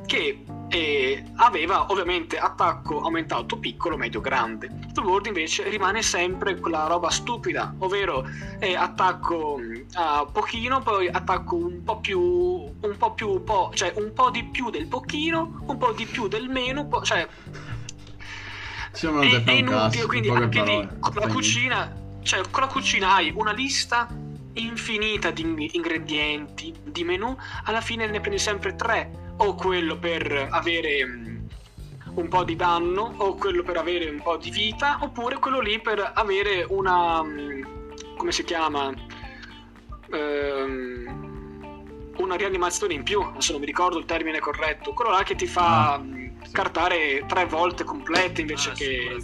che eh, aveva ovviamente attacco aumentato piccolo, medio, grande. World invece rimane sempre quella roba stupida, ovvero eh, attacco a pochino, poi attacco un po' più, un po' più, po', cioè un po' di più del pochino, un po' di più del meno, po', cioè è, è inutile, quindi anche lì con la cucina, cioè con la cucina hai una lista infinita di ingredienti, di menu, alla fine ne prendi sempre tre o quello per avere mm, un po' di danno o quello per avere un po' di vita oppure quello lì per avere una mm, come si chiama ehm, una rianimazione in più adesso non mi ricordo il termine corretto quello là che ti fa ah, mm, sì. cartare tre volte complete invece ah, che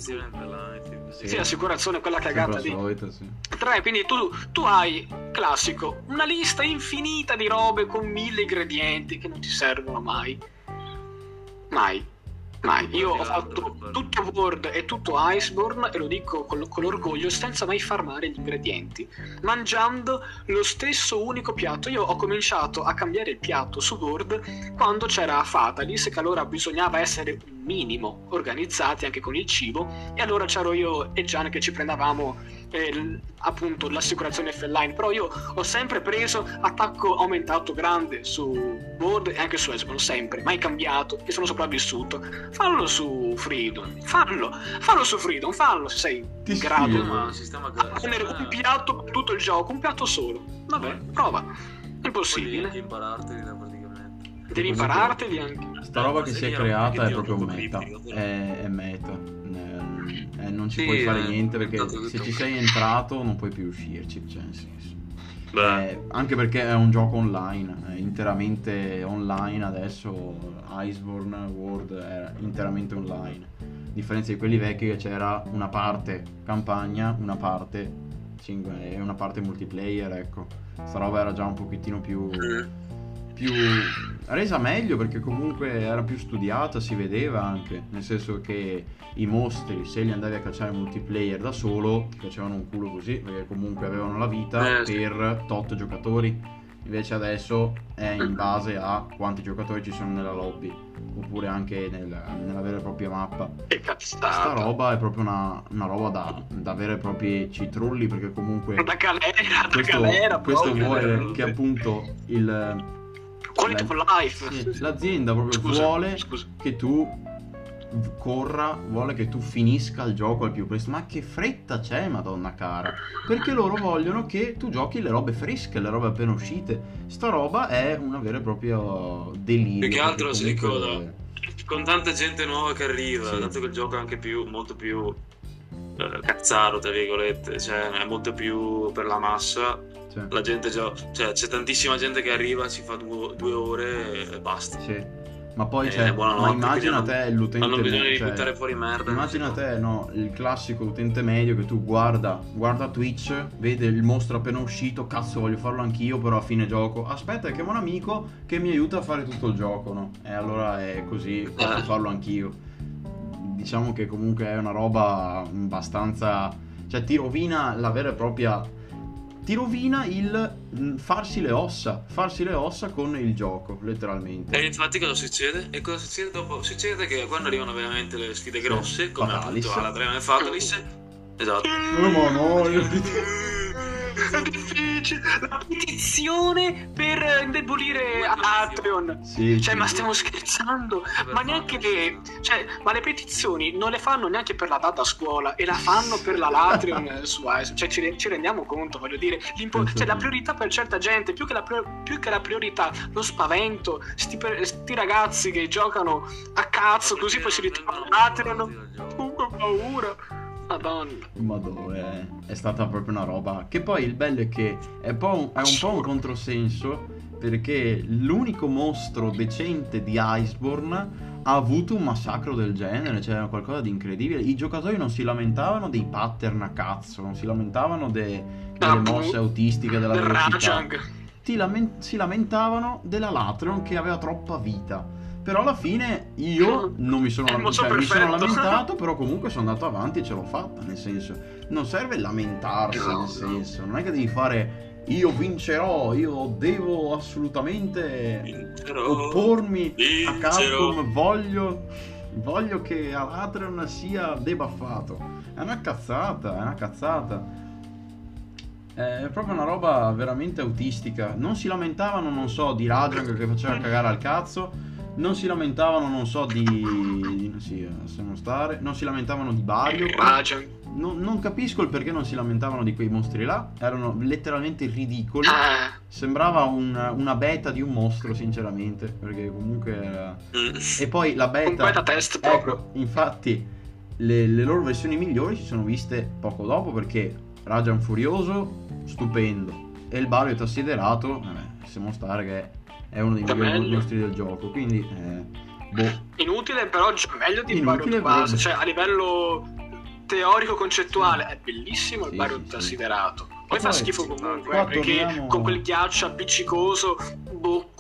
sì, sì, assicurazione quella cagata di solita, sì. tre quindi tu, tu hai classico una lista infinita di robe con mille ingredienti che non ti servono mai. Mai Mai. Io ho fatto tutto Word e tutto Iceborne e lo dico con, con, l'orgoglio senza mai farmare gli ingredienti, mangiando lo stesso unico piatto. Io ho cominciato a cambiare il piatto su Word quando c'era Fatalis, che allora bisognava essere un minimo organizzati anche con il cibo, e allora c'ero io e Gian che ci prendevamo eh, appunto l'assicurazione F-Line, però io ho sempre preso attacco aumentato grande su Board e anche su Esbon, sempre, mai cambiato e sono sopravvissuto. Fallo su Freedom, fallo, fallo su Freedom, fallo se sei in grado ma sistema tenere un piatto per tutto il gioco, un piatto solo. Vabbè, prova. È impossibile. Devi impararteli da praticamente. Devi impararteli anche. Sta roba che si è creata è proprio meta. È, è meta eh, non ci sì, puoi fare eh, niente perché se ci sei entrato non puoi più uscirci, cioè nel senso. Eh, anche perché è un gioco online, è interamente online adesso, Iceborne World è interamente online. differenza di quelli vecchi che c'era una parte campagna, una parte e una parte multiplayer, ecco. Sta roba era già un pochettino più, più resa meglio perché comunque era più studiata, si vedeva anche, nel senso che i mostri, se li andavi a cacciare multiplayer da solo, facevano un culo così, perché comunque avevano la vita Eh, per tot giocatori. Invece adesso è in base a quanti giocatori ci sono nella lobby, oppure anche nel- nella vera e propria mappa. Sta cazzata. roba è proprio una, una roba da, da vere e proprie citrulli, perché comunque Da galera, da questo, galera. questo vuole che appunto il, Quality of life. sì, l'azienda proprio Scusa, vuole scusa. che tu corra, vuole che tu finisca il gioco al più presto. Ma che fretta c'è, madonna cara? Perché loro vogliono che tu giochi le robe fresche, le robe appena uscite. Sta roba è una vera e propria delirio. Più che altro, comunque- cosa- con tanta gente nuova che arriva, Sì. dato che il gioco è anche più, molto più eh, cazzaro, tra virgolette, cioè è molto più per la massa. Cioè, La gente già, cioè c'è tantissima gente che arriva, si fa due, due ore e basta. sì. Ma poi Eh, c'è. buonanotte, ma immagina te l'utente. Hanno bisogno di cioè, buttare fuori merda. Immagina non te, no, il classico utente medio che tu guarda, guarda Twitch, vede il mostro appena uscito, cazzo voglio farlo anch'io, però a fine gioco. Aspetta, chiamo un amico che mi aiuta a fare tutto il gioco, no? E allora è così, [LAUGHS] posso Eh. farlo anch'io. Diciamo che comunque è una roba abbastanza... Cioè ti rovina la vera e propria... Ti rovina il mm, farsi le ossa, farsi le ossa con il gioco, letteralmente. E infatti cosa succede? E cosa succede dopo? Succede che quando arrivano veramente le sfide grosse, come Fatalis. appunto alla Dream e Fatalis, [LAUGHS] esatto. Eh, ma no, È difficile. La petizione per indebolire Atreon. Sì, Cioè, sì. ma stiamo scherzando? Ma neanche le. Cioè, ma le petizioni non le fanno neanche per la data a scuola e la fanno per la Latreon su Ice. Cioè, ci, ci rendiamo conto, voglio dire. cioè, la priorità per certa gente, più che la, più che la priorità, lo spavento. Sti, per- sti ragazzi che giocano a cazzo, così poi si ritrovano Latreon. Uh, che paura. Madonna. Madonna, è, è stata proprio una roba. Che poi il bello è che è, un po' un, è un po' un controsenso. Perché l'unico mostro decente di Iceborne ha avuto un massacro del genere, cioè qualcosa di incredibile. I giocatori non si lamentavano dei pattern a cazzo, non si lamentavano de- delle Ah, mosse autistiche della Del velocità. Ti lamen- si lamentavano della Latreon che aveva troppa vita. Però alla fine io non mi sono, È il lam- mostro cioè, mi sono lamentato, [LAUGHS] però comunque sono andato avanti e ce l'ho fatta, nel senso, non serve lamentarsi, nel senso, non è che devi fare io vincerò, io devo assolutamente Vincerò. oppormi a vincerò. Capcom, voglio voglio che Alatreon sia debuffato. È una cazzata, è una cazzata. È proprio una roba veramente autistica. Non si lamentavano, non so, di Rajang che faceva cagare al cazzo. Non si lamentavano, non so, di. Sì, lasciamo stare. Non si lamentavano di Bario. Non, non capisco il perché non si lamentavano di quei mostri là. Erano letteralmente ridicoli. Ah, Sembrava un- una beta di un mostro, sinceramente. Perché comunque. era- Mm. E poi la un beta. beta test proprio. Ecco, infatti, le, le loro versioni migliori si sono viste poco dopo perché Rajan Furioso, stupendo. E il Bario Tassiderato, vabbè, possiamo stare che è uno dei migliori mostri del gioco. Quindi, eh, boh. Inutile, però già meglio di Inutile, base. però- Cioè, a livello teorico-concettuale è bellissimo il Sì, Bario sì, sì. Tassiderato. Poi E fa poi- schifo comunque, perché torniamo- con quel ghiaccio appiccicoso,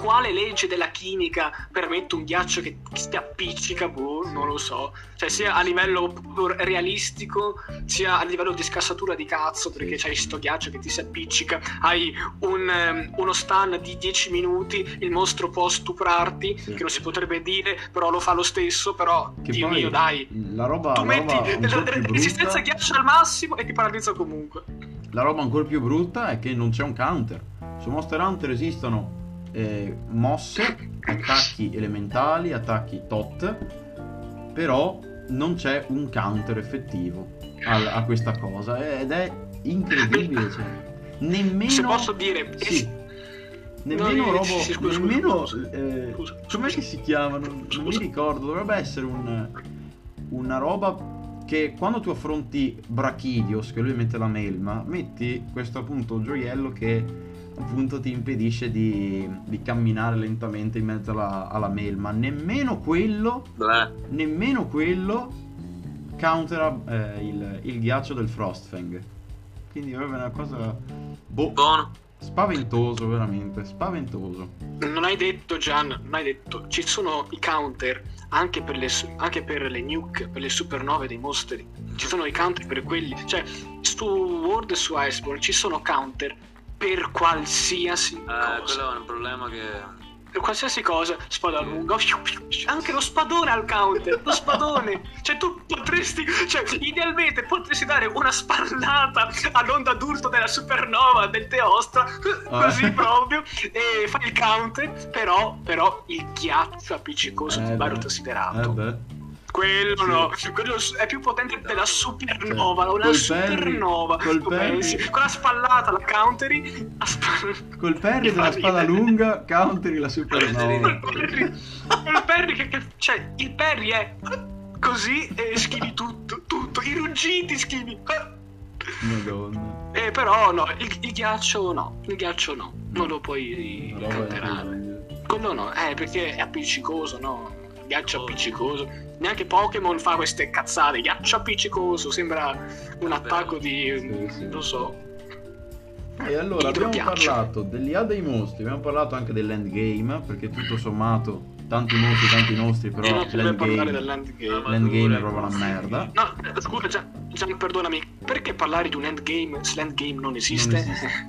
quale legge della chimica permette un ghiaccio che si appiccica, boh, non lo so. Cioè, sia a livello realistico, sia a livello di scassatura di cazzo, perché c'hai sto ghiaccio che ti si appiccica, hai un, ehm, uno stun di 10 minuti, il mostro può stuprarti, Sì. che non si potrebbe dire, però lo fa lo stesso, però, Che Dio mio, dai. La roba, Tu la metti roba la- resistenza ghiaccio al massimo e ti paralizza comunque. la roba ancora più brutta è che non c'è un counter. Su Monster Hunter esistono eh, mosse, attacchi elementali, attacchi tot, però non c'è un counter effettivo al- a, questa cosa ed è incredibile. Cioè, nemmeno, Se posso dire, sì, nemmeno No, robo, sì, scusa, nemmeno, scusa, eh, scusa, com'è che si chiamano? Non mi ricordo, dovrebbe essere un, una roba che quando tu affronti Brachidios, che lui mette la melma, metti questo appunto gioiello che appunto ti impedisce di, di camminare lentamente in mezzo alla, alla melma. Nemmeno quello, Bleh. nemmeno quello countera eh, il, il ghiaccio del Frostfang. Quindi è una cosa... Boh, Buono. spaventoso, veramente, spaventoso. Non hai detto, Gian, non hai detto. Ci sono i counter anche per le, anche per le nuke, per le supernove dei mostri. Ci sono i counter per quelli. Cioè, su World e su Iceborne ci sono counter per qualsiasi Eh, cosa. quello è un problema che... Per qualsiasi cosa, spada lunga, anche lo spadone al counter, lo spadone. Cioè tu potresti, cioè idealmente potresti dare una spallata all'onda d'urto della supernova del Teostra, così Ah. proprio, e fai il counter, però, però il ghiaccio appiccicoso Eh beh, Baruto Siderato. Eh beh. Quello Sì. no, quello è più potente della supernova, Cioè, una col Perry- supernova. col Perry- Con la spallata la counteri, la spall- Col Perry della ridere. lunga counteri la supernova. Il Perry, il Perry che, che- cioè il Perry è così e schivi tutto, tutto, i ruggiti schivi. Madonna. Eh, però no, il, il ghiaccio no, il ghiaccio no, non lo puoi counterare. incredibile. Quello no, eh, perché è appiccicoso, no? Ghiaccio appiccicoso. Neanche Pokémon fa queste cazzate, ghiaccio appiccicoso, sembra un attacco di... Sì, sì. non so. E allora abbiamo parlato dell'IA dei mostri, abbiamo parlato anche dell'endgame, perché tutto sommato tanti mostri, tanti mostri, però non potrei parlare l'endgame, dell'endgame. l'endgame è proprio una merda. No, eh, scusa, Gian, Gian, perdonami, perché parlare di un endgame se l'endgame non esiste? Non esiste.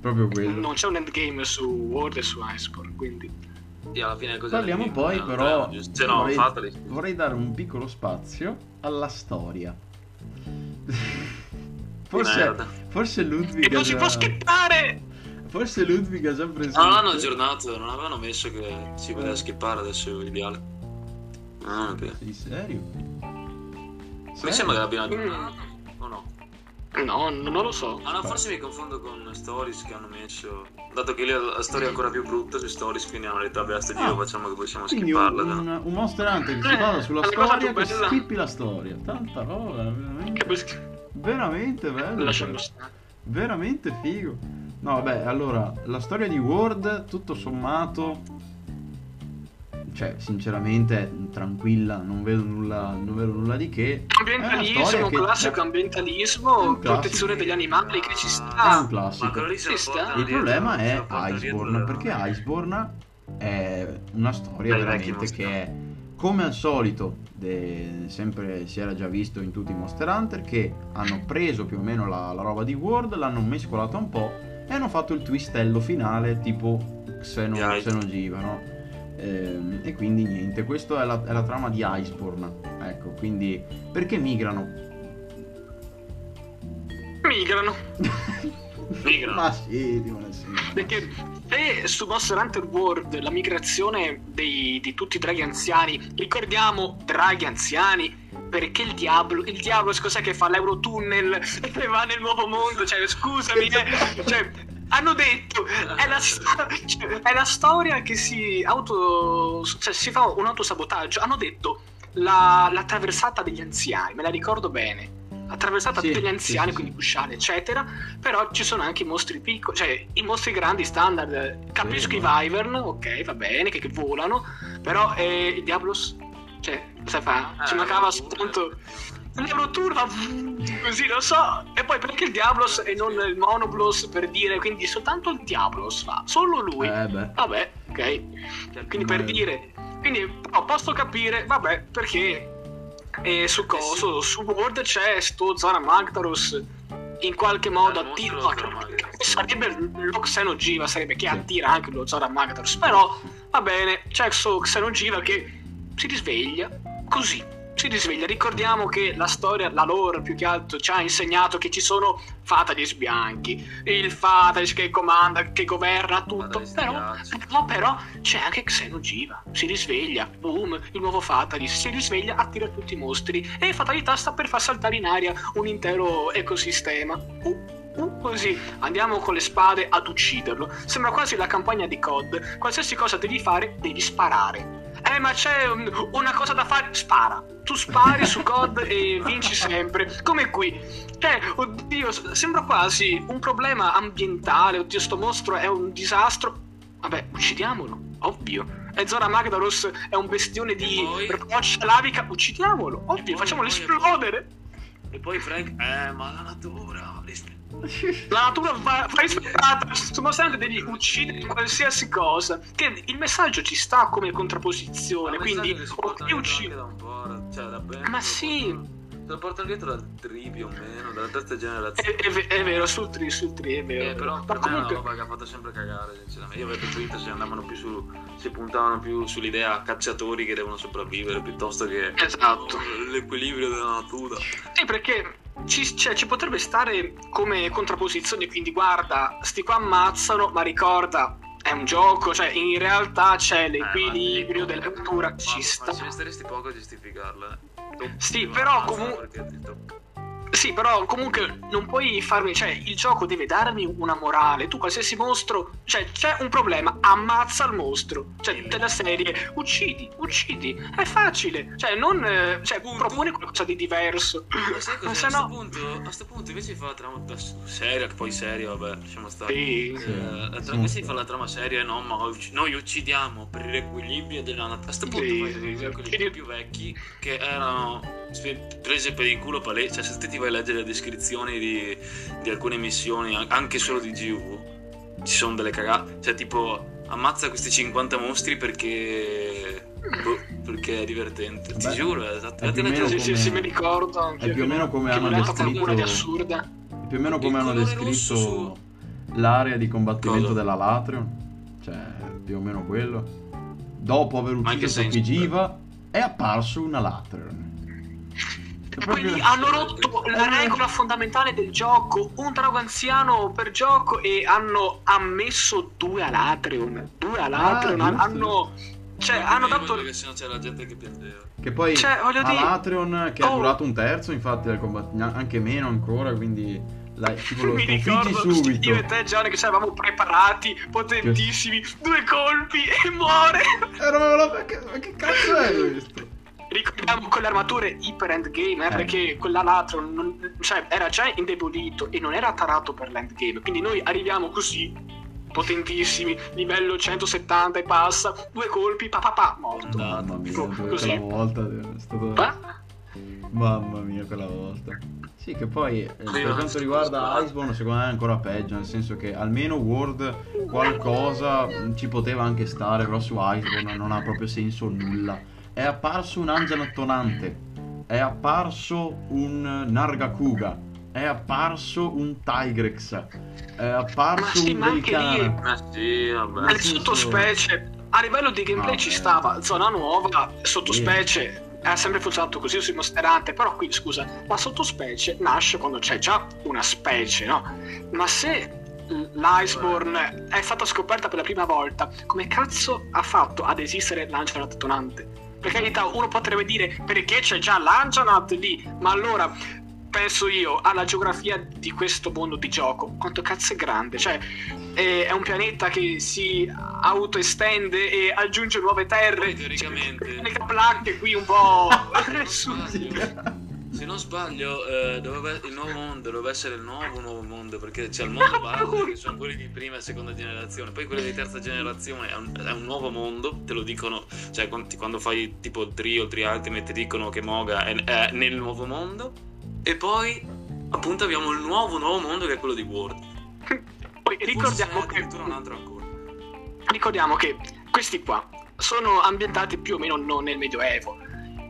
Proprio quello. Non c'è un endgame su World e su Iceborne, quindi... sì, alla fine così... Parliamo poi però, Se no, vorrei, fateli. vorrei dare un piccolo spazio alla storia. Forse, forse Ludwig E non si può skippare! Forse Ludwig ha già preso. No, non hanno aggiornato, non avevano messo che si poteva skippare adesso l'ideale. Ah, ok. Sei serio? Mi sembra che l'abbiano aggiornato. No? No, non lo so. Ah no, forse mi confondo con Stories che hanno messo. Dato che lì la storia è ancora più brutta su Stories, quindi hanno detto vabbè a sto giro Ah. facciamo che possiamo Quindi un, skipparla. dai. un, Monster Hunter che si Eh, basa sulla storia che skippi la storia. Tanta roba, Che veramente, poi- veramente bello. Lasciamo stare. Veramente figo. No, vabbè, allora, la storia di Ward, tutto sommato, cioè, sinceramente, è tranquilla, non vedo nulla, non vedo nulla di che. È Ambientalismo, storia che- classico ambientalismo, Un classico. protezione degli animali che ci È sta. un classico. Ma quello lì se lo Ci sta. Il problema è Iceborne, perché. Iceborne è una storia vecchi veramente che è, come al solito, de- sempre si era già visto in tutti i Monster Hunter, che hanno preso più o meno la, la roba di World, l'hanno mescolata un po' e hanno fatto il twistello finale tipo Xeno. Xenogiva, no? Ehm, e quindi niente, questa è la, è la trama di Iceborne. Ecco, quindi perché migrano? Migrano. [LAUGHS] Migrano. Ma sì, Dio, sì. Perché se su Monster Hunter World la migrazione dei- di tutti i draghi anziani, ricordiamo draghi anziani, perché il diavolo, il diavolo cos'è che fa l'Eurotunnel [LAUGHS] e va nel nuovo mondo? Cioè, scusami, [LAUGHS] eh, cioè, hanno detto, è la, sto- cioè, è la storia che si auto, cioè, si fa un autosabotaggio, hanno detto la, la traversata degli anziani, me la ricordo bene. La traversata Sì, degli sì, anziani, sì, quindi sì. Cusciale, eccetera. Però ci sono anche i mostri piccoli, cioè i mostri grandi standard. Capisco Sì, i Wyvern, ok, va bene, che, che volano, però eh, il Diablos, cioè, cosa fa? Ci Eh, mancava soltanto l'Eurotour va così, non so. E poi perché il Diablos e non il Monoblos per dire, quindi soltanto il Diablos fa, solo lui. Eh beh. Vabbè, ok. Quindi per Beh. dire, quindi però posso capire, vabbè, perché eh, su coso, su Word c'è sto Zara Magdaros in qualche modo attira. no, che sarebbe lo Xenogiva, sarebbe che Sì. attira anche lo Zara Magdaros, però va bene, c'è questo Xenogiva che si risveglia così. Si risveglia, ricordiamo che la storia, la lore più che altro ci ha insegnato che ci sono Fatalis bianchi, il Fatalis che comanda, che governa tutto, però, bianchi. però, però c'è anche Xenogiva, si risveglia, boom, il nuovo Fatalis, si risveglia, attira tutti i mostri e Fatalità sta per far saltare in aria un intero ecosistema. Uh, uh, così andiamo con le spade ad ucciderlo. Sembra quasi la campagna di COD. Qualsiasi cosa devi fare, devi sparare. Eh, ma c'è un- una cosa da fare, spara. Tu spari su COD e vinci sempre. Come qui. Cioè, oddio, sembra quasi un problema ambientale. Oddio, sto mostro è un disastro. Vabbè, uccidiamolo, ovvio. e Zora Magdaros è un bestione di poi? roccia lavica, uccidiamolo, ovvio, facciamolo esplodere. E poi Frank, eh, ma la natura. La natura va, va rispettata, sono sempre devi uccidere qualsiasi cosa. Che il messaggio ci sta come contrapposizione, quindi ok uccidi. da un po', cioè. Ma sì. Lo portano dietro dal 3 più o meno, dalla terza È, generazione. è ve- è vero, sul 3, sul 3 è vero. Eh, però Ma per me è una comunque, roba che ha fatto sempre cagare, sinceramente. Io avevo preferito se andavano più su. si puntavano più sull'idea cacciatori che devono sopravvivere piuttosto che Esatto. l'equilibrio della natura. Sì, perché ci, cioè, ci potrebbe stare come contrapposizione, quindi guarda, sti qua ammazzano, ma ricorda, è un gioco, cioè in realtà c'è l'equilibrio Eh, ma- della ma- ci Ma sta. ci resteresti poco a giustificarla. eh. Sì, però ammazza Sì, però comunque non puoi farmi, cioè il gioco deve darmi una morale. Tu qualsiasi mostro, cioè c'è un problema, ammazza il mostro. Cioè della serie, uccidi, uccidi, è facile. Cioè non, eh, cioè Punto. proponi qualcosa di diverso. Ma sai Ma cosa? [LAUGHS] A no... punto, a sto punto invece fare la trama seria, che poi seria, vabbè, lasciamo stare. Sì. Eh, la tra- Sì. invece fare la trama seria, no, ma noi uccidiamo per l'equilibrio della natura. A sto punto Sì, fai sì, sì. quelli più vecchi che erano prese per il culo palese. Cioè, se te ti vai a leggere le descrizioni di, di alcune missioni, an- anche solo di GU, ci sono delle cagate. Cioè, tipo, ammazza questi 50 mostri perché. boh, perché è divertente. Ti Beh, giuro, è esatto. è più o meno come- sì, mi ricordo. anche è più o meno come hanno descritto- di assurda. Più o meno come hanno descritto su- l'area di combattimento Cosa? della Latrion. Cioè, più o meno quello. Dopo aver ucciso senso? Tokijiva è apparso una Latrion. È Quindi hanno rotto la regola fondamentale del gioco, un drago anziano per gioco e hanno ammesso due Alatrion. Due Alatrion Ah, hanno cioè Non hanno dato Perché sennò c'era gente che piangeva. Che poi Cioè, voglio dire- che è Oh. durato un terzo, infatti, del combattimento, anche meno ancora, quindi la, [LAUGHS] tipo lo mi ricordo subito. io e te Gianni che ci eravamo preparati, potentissimi, due colpi e muore. Era una- ma che, ma che cazzo è questo? Ricordiamo con le armature iper endgame, eh, Eh. perché quell'Alatron non- cioè, era già indebolito e non era tarato per l'endgame. Quindi noi arriviamo così, potentissimi, livello 170 e passa, due colpi, pa pa pa, morto. Mamma mia, quella così. volta è stato... Pa? Mamma mia, quella volta. Sì, che poi eh, per quanto riguarda Iceborne, secondo me è ancora peggio, nel senso che almeno World qualcosa ci poteva anche stare, però su Iceborne non ha proprio senso nulla. È apparso un Angianottonante, è apparso un Nargacuga, è apparso un Tigrex, è apparso Ma sì, un ma anche lì- Velicana. Ma sì, vabbè. Alle senso- sottospecie, a livello di gameplay Ah, ci beh. stava, zona nuova, sottospecie, ha sempre funzionato così sui Monster Hunter, però qui scusa, la sottospecie nasce quando c'è già una specie, no? Ma se l'Iceborne è stata scoperta per la prima volta, come cazzo ha fatto ad esistere l'Angelot tonante? Per carità, uno potrebbe dire perché c'è già l'Angelot lì, ma allora penso io alla geografia di questo mondo di gioco, quanto cazzo è grande, cioè è è un pianeta che si autoestende e aggiunge nuove terre. Teoricamente. Le placche qui un po'. [LAUGHS] su- Se non sbaglio, eh, doveva- il nuovo mondo doveva essere il nuovo nuovo mondo perché c'è il mondo base che sono quelli di prima e seconda generazione, poi quelli di terza generazione è un, è un nuovo mondo, te lo dicono, cioè quando, quando fai tipo il 3 o il 3 Ultimate ti dicono che Moga è, è nel nuovo mondo e poi appunto abbiamo il nuovo nuovo mondo che è quello di World. [LAUGHS] Poi ricordiamo che, un altro ancora. ricordiamo che questi qua sono ambientati più o meno non nel Medioevo.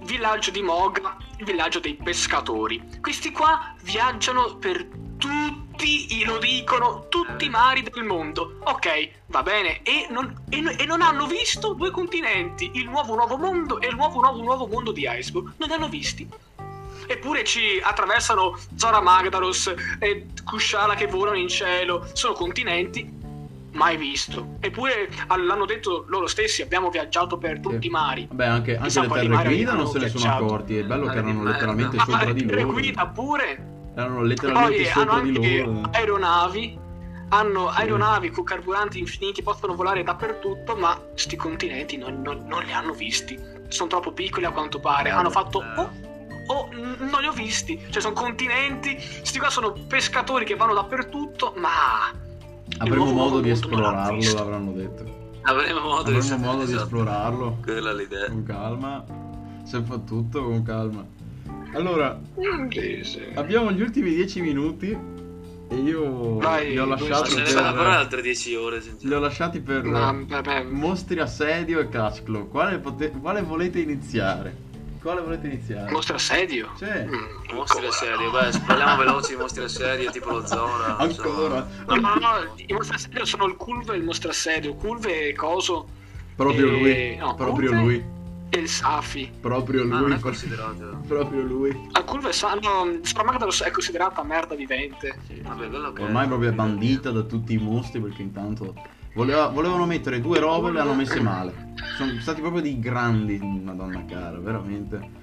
Villaggio di Moga, il villaggio dei pescatori. Questi qua viaggiano per tutti, lo dicono, tutti i mari del mondo. Ok, va bene. E non, e e non hanno visto due continenti, il nuovo nuovo mondo e il nuovo nuovo nuovo mondo di Iceberg. Non li hanno visti. Eppure ci attraversano Zora Magdaros e Kushala che volano in cielo. Sono continenti mai visto. Eppure l'hanno detto loro stessi, abbiamo viaggiato per tutti i mari. Vabbè, anche, anche le terre guida non hanno se ne sono accorti. È bello che di erano letteralmente Ma sopra di le loro. guida pure. Erano letteralmente Poi hanno sopra di anche loro. aeronavi. Hanno Sì. aeronavi con carburanti infiniti, possono volare dappertutto, ma sti continenti non, non- non li hanno visti. Sono troppo piccoli a quanto pare. Eh, hanno fatto. eh. Oh, oh, non li ho visti. Cioè, sono continenti. Sti qua sono pescatori che vanno dappertutto, ma. Avremo modo di esplorarlo, l'avranno detto. Avremo modo, avremo di, modo di esatto. esplorarlo Quella è l'idea. con calma. Se fa tutto con calma. Allora, abbiamo gli ultimi 10 minuti e io Vai, li ho lasciati per, ancora altre 10 ore. li ho lasciati per No, mostri assedio e casclo. Quale, pote- quale volete iniziare? Quale volete iniziare? Mostro assedio? C'è. Mm, Mostri ancora. a serie, beh, parliamo veloci di mostri a serie, tipo lo Zora. non so. Ancora? No, no, no, i mostri assedio sono il Culve e il mostro assedio. Culve e Coso Proprio Eh, lui. no, proprio lui. e il Safi. Proprio non lui. è considerato. Proprio lui. Al Culve sanno. Sopra Magdaros è considerata merda vivente. Vabbè, quello che Ormai proprio è bandita da tutti i mostri perché intanto voleva- volevano mettere due robe e le hanno messe male. Sono stati proprio dei grandi, madonna cara, veramente.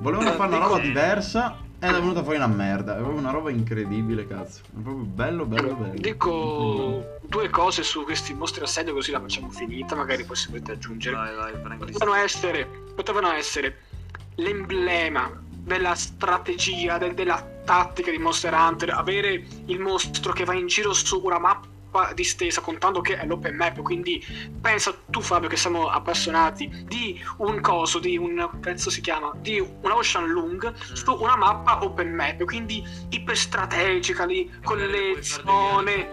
Volevano fare una roba diversa ed è venuta fuori una merda. È proprio una roba incredibile, cazzo. È proprio bello, bello, bello. Dico due cose su questi mostri assedio così la facciamo finita, magari poi se volete aggiungere. Vai, vai, prendi. Potevano essere, potevano essere l'emblema della strategia, del- della tattica di Monster Hunter, avere il mostro che va in giro su una mappa distesa contando che è l'open map quindi pensa tu Fabio che siamo appassionati di un coso di un pezzo si chiama di una ocean lung su una mappa open map quindi iperstrategica lì con le zone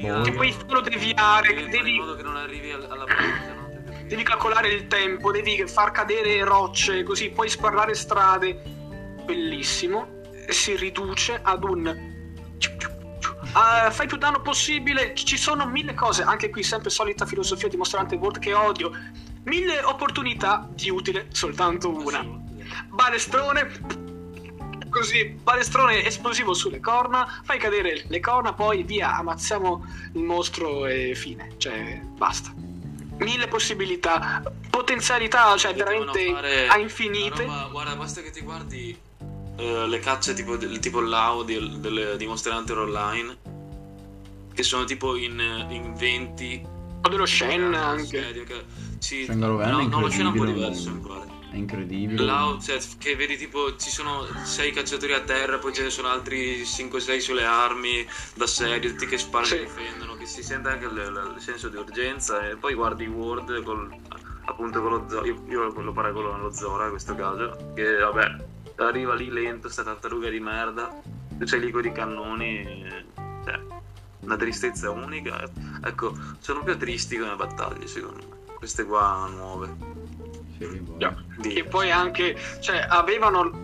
Boh. che puoi solo deviare devi che fare in devi modo che non arrivi al- alla porta, no? devi calcolare il tempo, devi far cadere rocce, così puoi sparare strade. Bellissimo. Si riduce ad un. Ah, fai più danno possibile. Ci sono mille cose, anche qui, sempre solita filosofia di Monster Hunter World che odio. Mille opportunità di utile, soltanto una. Balestrone. Così, balestrone esplosivo sulle corna, fai cadere le corna, poi via, ammazziamo il mostro e fine. Cioè, basta mille possibilità, potenzialità, cioè veramente a infinite. roba- guarda, basta che ti guardi eh, le cacce tipo, del- tipo l'AO di, delle- di Monster Hunter Online, che sono tipo in, in 20. O dello Shen anche. serio, che- Sì, no, no, lo Shen è un po' incredibile. diverso, mi pare. È incredibile. L'AO, cioè, che vedi tipo ci sono 6 cacciatori a terra, poi ce ne sono altri 5-6 sulle armi da serie, tutti che sparano Sì. e difendono, che si sente anche il, il senso di urgenza e poi guardi Word col, appunto con lo Zora, io, io lo paragono allo Zora in questo caso, che vabbè, arriva lì lento, sta tartaruga di merda, tu c'hai lì con i cannoni, cioè, una tristezza unica, ecco, sono più tristi come battaglie secondo me, queste qua nuove. Sì. Yeah. E poi anche, cioè, avevano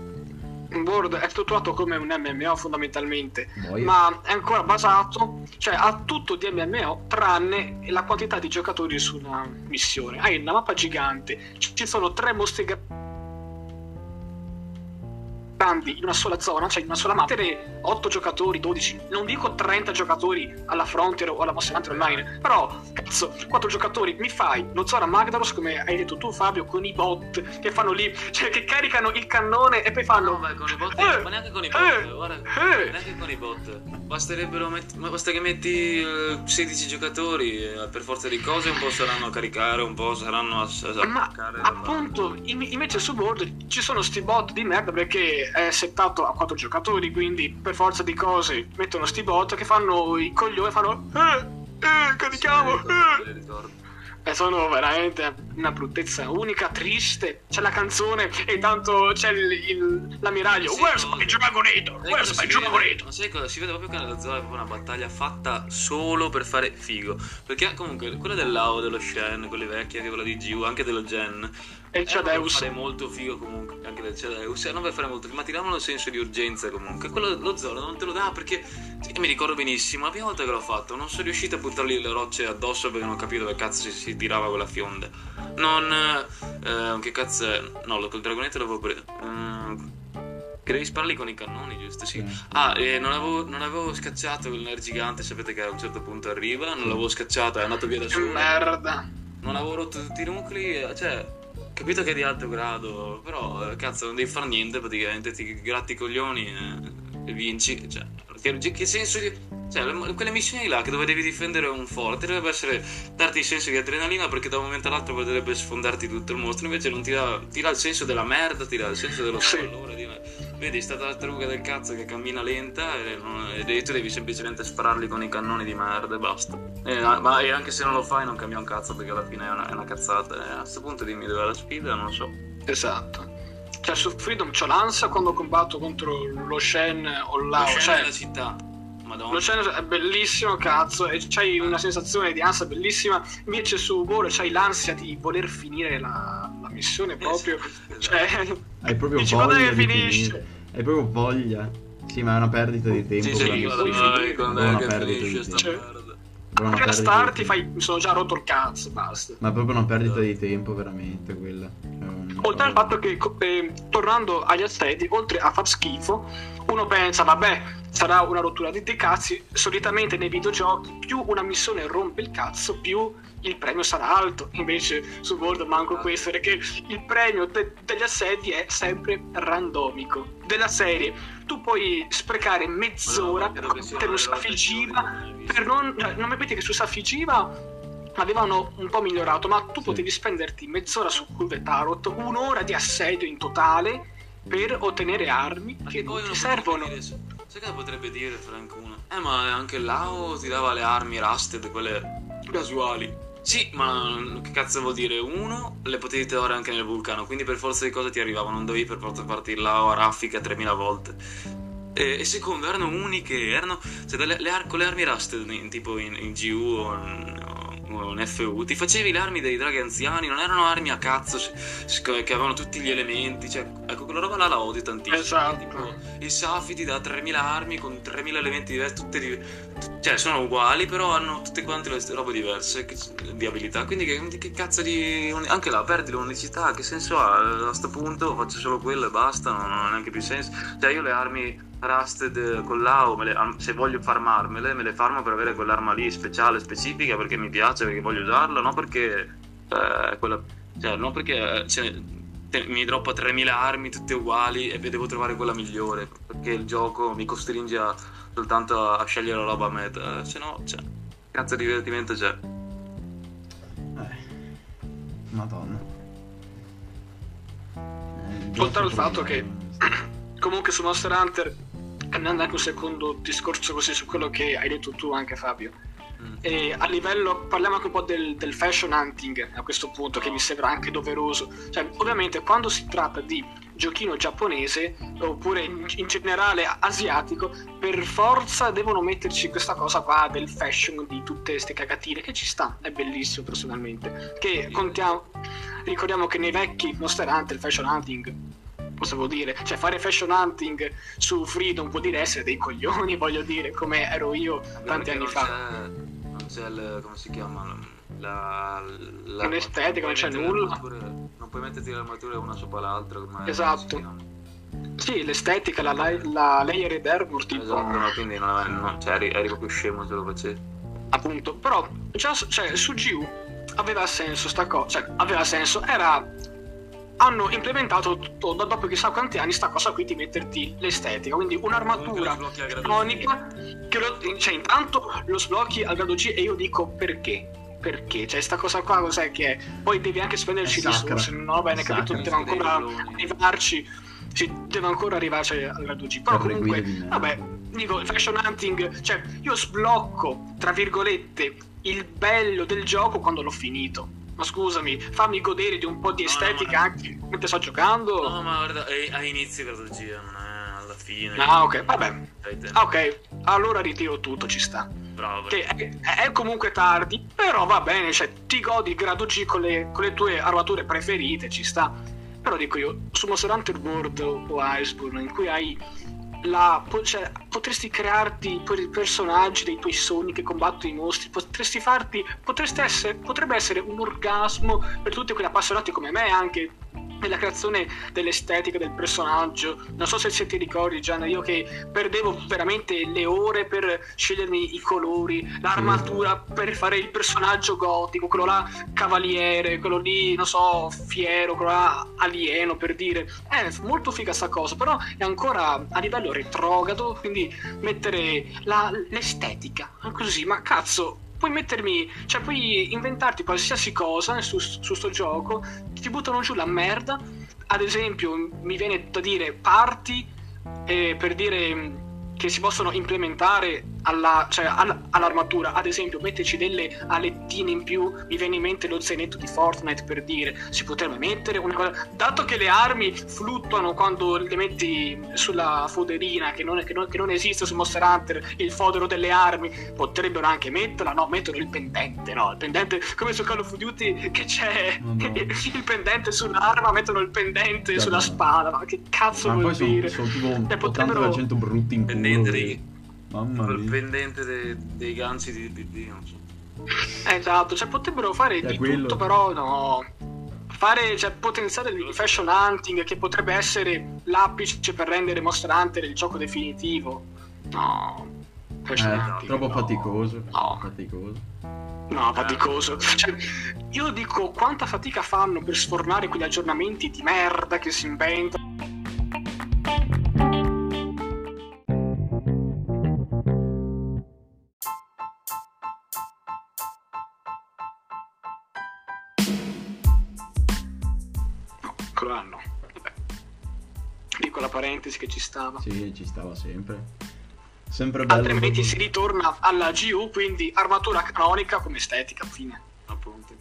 un board è strutturato come un MMO fondamentalmente, Boia. ma è ancora basato, cioè ha tutto di MMO tranne la quantità di giocatori su una missione. Hai una mappa gigante, ci ci sono tre mostri grandi in una sola zona, cioè in una sola mappa, mettere 8 giocatori, 12, non dico 30 giocatori alla Frontier o alla Monster Hunter Online, però cazzo, 4 giocatori, mi fai lo Zora Magdaros come hai detto tu Fabio con i bot che fanno lì, cioè che caricano il cannone e poi fanno No, beh, con i bot, Eh, ma neanche con i bot, eh, guarda, eh. neanche con i bot. Basterebbero met- ma basta che metti eh, 16 giocatori, eh, per forza di cose un po' saranno a caricare, un po' saranno a, a Ma appunto, in- invece su board ci sono sti bot di merda perché è settato a quattro giocatori, quindi per forza di cose mettono sti bot che fanno i coglioni e fanno eh, eh, carichiamo, eh. E sono veramente una bruttezza unica, triste. C'è la canzone e intanto c'è il- il- l'ammiraglio. Sì, Where's no. my? Sai Where's my? Dragonator? Ma sai cosa? Si vede proprio che nella zona è proprio una battaglia fatta solo per fare figo. Perché comunque quella dell'AO, dello Shen, quelle vecchie, anche quella di Giu, anche dello Gen. E il per Cedeus. fare molto figo comunque, anche del Cedeus, erano per fare molto figo, ma ti davano il senso di urgenza comunque. Quello lo Zoro non te lo dà perché sì, mi ricordo benissimo, la prima volta che l'ho fatto non sono riuscito a buttargli le rocce addosso perché non ho capito dove cazzo si, si tirava quella fionda. Non... eh, che cazzo è? No, lo- col dragonetto l'avevo preso. Mm, che devi spararli con i cannoni, giusto? Sì. Sì. Ah, e non avevo, non avevo scacciato il gigante, sapete che a un certo punto arriva, non l'avevo scacciato, è andato via da solo merda. non avevo rotto tutti i nuclei, eh, cioè, capito che è di alto grado, però, eh, cazzo, non devi fare niente praticamente, ti gratti i coglioni e, e vinci, cioè, che, che senso di... Cioè, le- quelle missioni là che dove devi difendere un forte dovrebbe essere darti il senso di adrenalina perché da un momento all'altro potrebbe sfondarti tutto il mostro, invece non ti dà, ti dà il senso della merda, ti dà il senso dello squallore, di- vedi sta tartaruga del cazzo che cammina lenta e, non, e tu devi semplicemente spararli con i cannoni di merda e basta. E, ma e anche se non lo fai non cambia un cazzo perché alla fine è una, è una cazzata. E a questo punto dimmi dove è la sfida, non lo so. Esatto. Cioè su Freedom c'ho l'ansia quando combatto contro lo Shen o Lao. Lo Shen cioè, è la città. Madonna. Lo Shen è bellissimo, cazzo, e c'hai una sensazione di ansia bellissima. Invece su War c'hai l'ansia di voler finire la, la missione proprio. Esatto. [LAUGHS] Cioè, Hai proprio dici, voglia "Quando è che finisce?" Hai proprio voglia. Sì, ma è una perdita di tempo. Sì, sì, quando È è una che finisce sta merda. Perdita di starti tempo. fai, mi sono già rotto il cazzo, basta. Ma è proprio una perdita di tempo, veramente, quella. È un- Oltre al fatto che, eh, tornando agli atleti, oltre a far schifo, uno pensa, vabbè, sarà una rottura di dei cazzi. Solitamente nei videogiochi, più una missione rompe il cazzo, più il premio sarà alto. Invece su World manco questo, perché il premio de- degli assedi è sempre randomico. Della serie, tu puoi sprecare mezz'ora una delle Safigiva per non, cioè, non mi metti che su Safigiva avevano un po' migliorato, ma tu Sì. potevi spenderti mezz'ora su Curve Tarot, un'ora di assedio in totale per ottenere armi Ma che non ti servono. sai cosa potrebbe dire Frank uno? Eh ma anche Lao ti dava le armi rusted, quelle casuali. Sì, ma che cazzo vuol dire? Uno, le potevi trovare anche nel vulcano, quindi per forza di cose ti arrivavano, non dovevi per forza partire Lao a raffica 3000 volte. E, e secondo, erano uniche, erano... Cioè, delle- le ar- con le armi rusted, in- tipo in, in GU o in, in FU, ti facevi le armi dei draghi anziani, non erano armi a cazzo che avevano tutti gli elementi, cioè, ecco, quella roba là la odio tantissimo. Esatto. Tipo, il Safi ti dà 3000 armi con 3000 elementi diversi, tutte di... cioè sono uguali, però hanno tutte quante le robe diverse che- di abilità. Quindi che, che cazzo di. Anche là, perdi l'unicità, che senso ha? A sto punto faccio solo quello e basta, non, non ha neanche più senso. Cioè, io le armi rusted con l'AO, le- se voglio farmarmele, me le farmo per avere quell'arma lì speciale, specifica, perché mi piace, perché voglio usarla, non perché. eh, quella, cioè, non perché. cioè, te- mi droppa 3000 armi tutte uguali e devo trovare quella migliore perché il gioco mi costringe a- soltanto a scegliere la roba a meta se no cioè cazzo di divertimento c'è Eh, Madonna. Eh, Oltre al fatto problema. [CLEARS THROAT] Comunque su Monster Hunter, andando anche un secondo discorso così su quello che hai detto tu anche Fabio, Mm. E a livello, parliamo anche un po' del, del fashion hunting a questo punto, che mi sembra anche doveroso. Cioè, ovviamente, quando si tratta di giochino giapponese oppure in, in generale asiatico, per forza devono metterci questa cosa qua del fashion di tutte queste cagatine, che ci sta, è bellissimo personalmente. Che contiamo, ricordiamo che nei vecchi Monster Hunter il fashion hunting cosa vuol dire? Cioè fare fashion hunting su Freedom vuol dire essere dei coglioni, [LAUGHS] voglio dire, come ero io tanti anni non fa. c'è, non c'è il, come si chiama la, la Un'estetica, non c'è nulla. non puoi metterti le armature una sopra l'altra Esatto. Sì, l'estetica, la, la, la layer ed armor, tipo, esatto ma quindi non, è- non- cioè, eri, eri proprio scemo se lo facevi appunto. Però, già cioè, su GU aveva senso sta cosa, cioè, aveva senso, era... Hanno implementato tutto, da- dopo chissà quanti anni, sta cosa qui di metterti l'estetica, quindi un'armatura Comunque lo sblocchi a grado canonica che lo, cioè intanto lo sblocchi al grado G e io dico perché? Perché? Cioè sta cosa qua cos'è che è? Poi devi anche spenderci risorse non ho bene capito? deve ancora arrivarci sì, deve ancora arrivarci al grado G però Per comunque vabbè dico fashion hunting cioè io sblocco tra virgolette il bello del gioco quando l'ho finito ma scusami fammi godere di un po' di No, estetica ma- anche mentre sto giocando. No ma guarda è- a inizio grado G eh, non è alla fine. Ah, ok, vabbè. Ah, ok allora ritiro tutto ci sta. Bravo. Che è, è comunque tardi, però va bene, cioè ti godi il grado G con le, con le tue armature preferite, ci sta. Però dico io, su Monster Hunter World o Iceborne, in cui hai la... cioè, potresti crearti i personaggi dei tuoi sogni che combattono i mostri, potresti farti... essere, potrebbe essere un orgasmo per tutti quelli appassionati come me anche nella creazione dell'estetica del personaggio. Non so se, se ti ricordi, Gian, io che perdevo veramente le ore per scegliermi i colori, l'armatura per fare il personaggio gotico, quello là cavaliere, quello lì, non so, fiero, quello là alieno per dire. È molto figa sta cosa, però è ancora a livello retrogrado, quindi mettere la- l'estetica, così, ma cazzo. Puoi mettermi, cioè puoi inventarti qualsiasi cosa su, su sto gioco, ti buttano giù la merda. Ad esempio, mi viene da dire parti eh, per dire che si possono implementare alla, cioè, all'armatura. Ad esempio, metterci delle alettine in più. Mi viene in mente lo zainetto di Fortnite per dire si potrebbe mettere una cosa. Dato che le armi fluttuano quando le metti sulla foderina, che non, che non, che non esiste su Monster Hunter, il fodero delle armi, potrebbero anche metterla. No, mettono il pendente. No, il pendente come su Call of Duty che c'è no, no. [LAUGHS] il pendente sull'arma, mettono il pendente Chiaro. sulla spada. Ma che cazzo Ma vuol dire? Sono, sono tipo eh, potrebbero... 80% brutti in culo pendente Mamma mia. pendente dei, dei ganzi di DD, non so. Esatto, cioè potrebbero fare È di quello. tutto, però no. Fare, cioè, potenziare il fashion hunting che potrebbe essere l'apice per rendere Monster Hunter il gioco definitivo. No. Fashion eh, hunting, troppo no. faticoso. No. Faticoso. No, faticoso. [LAUGHS] Cioè, io dico quanta fatica fanno per sfornare quegli aggiornamenti di merda che si inventano parentesi che ci stava. Sì, ci stava sempre. Sempre bello. Altrimenti si ritorna alla GU, quindi armatura canonica come estetica, fine. Appunto.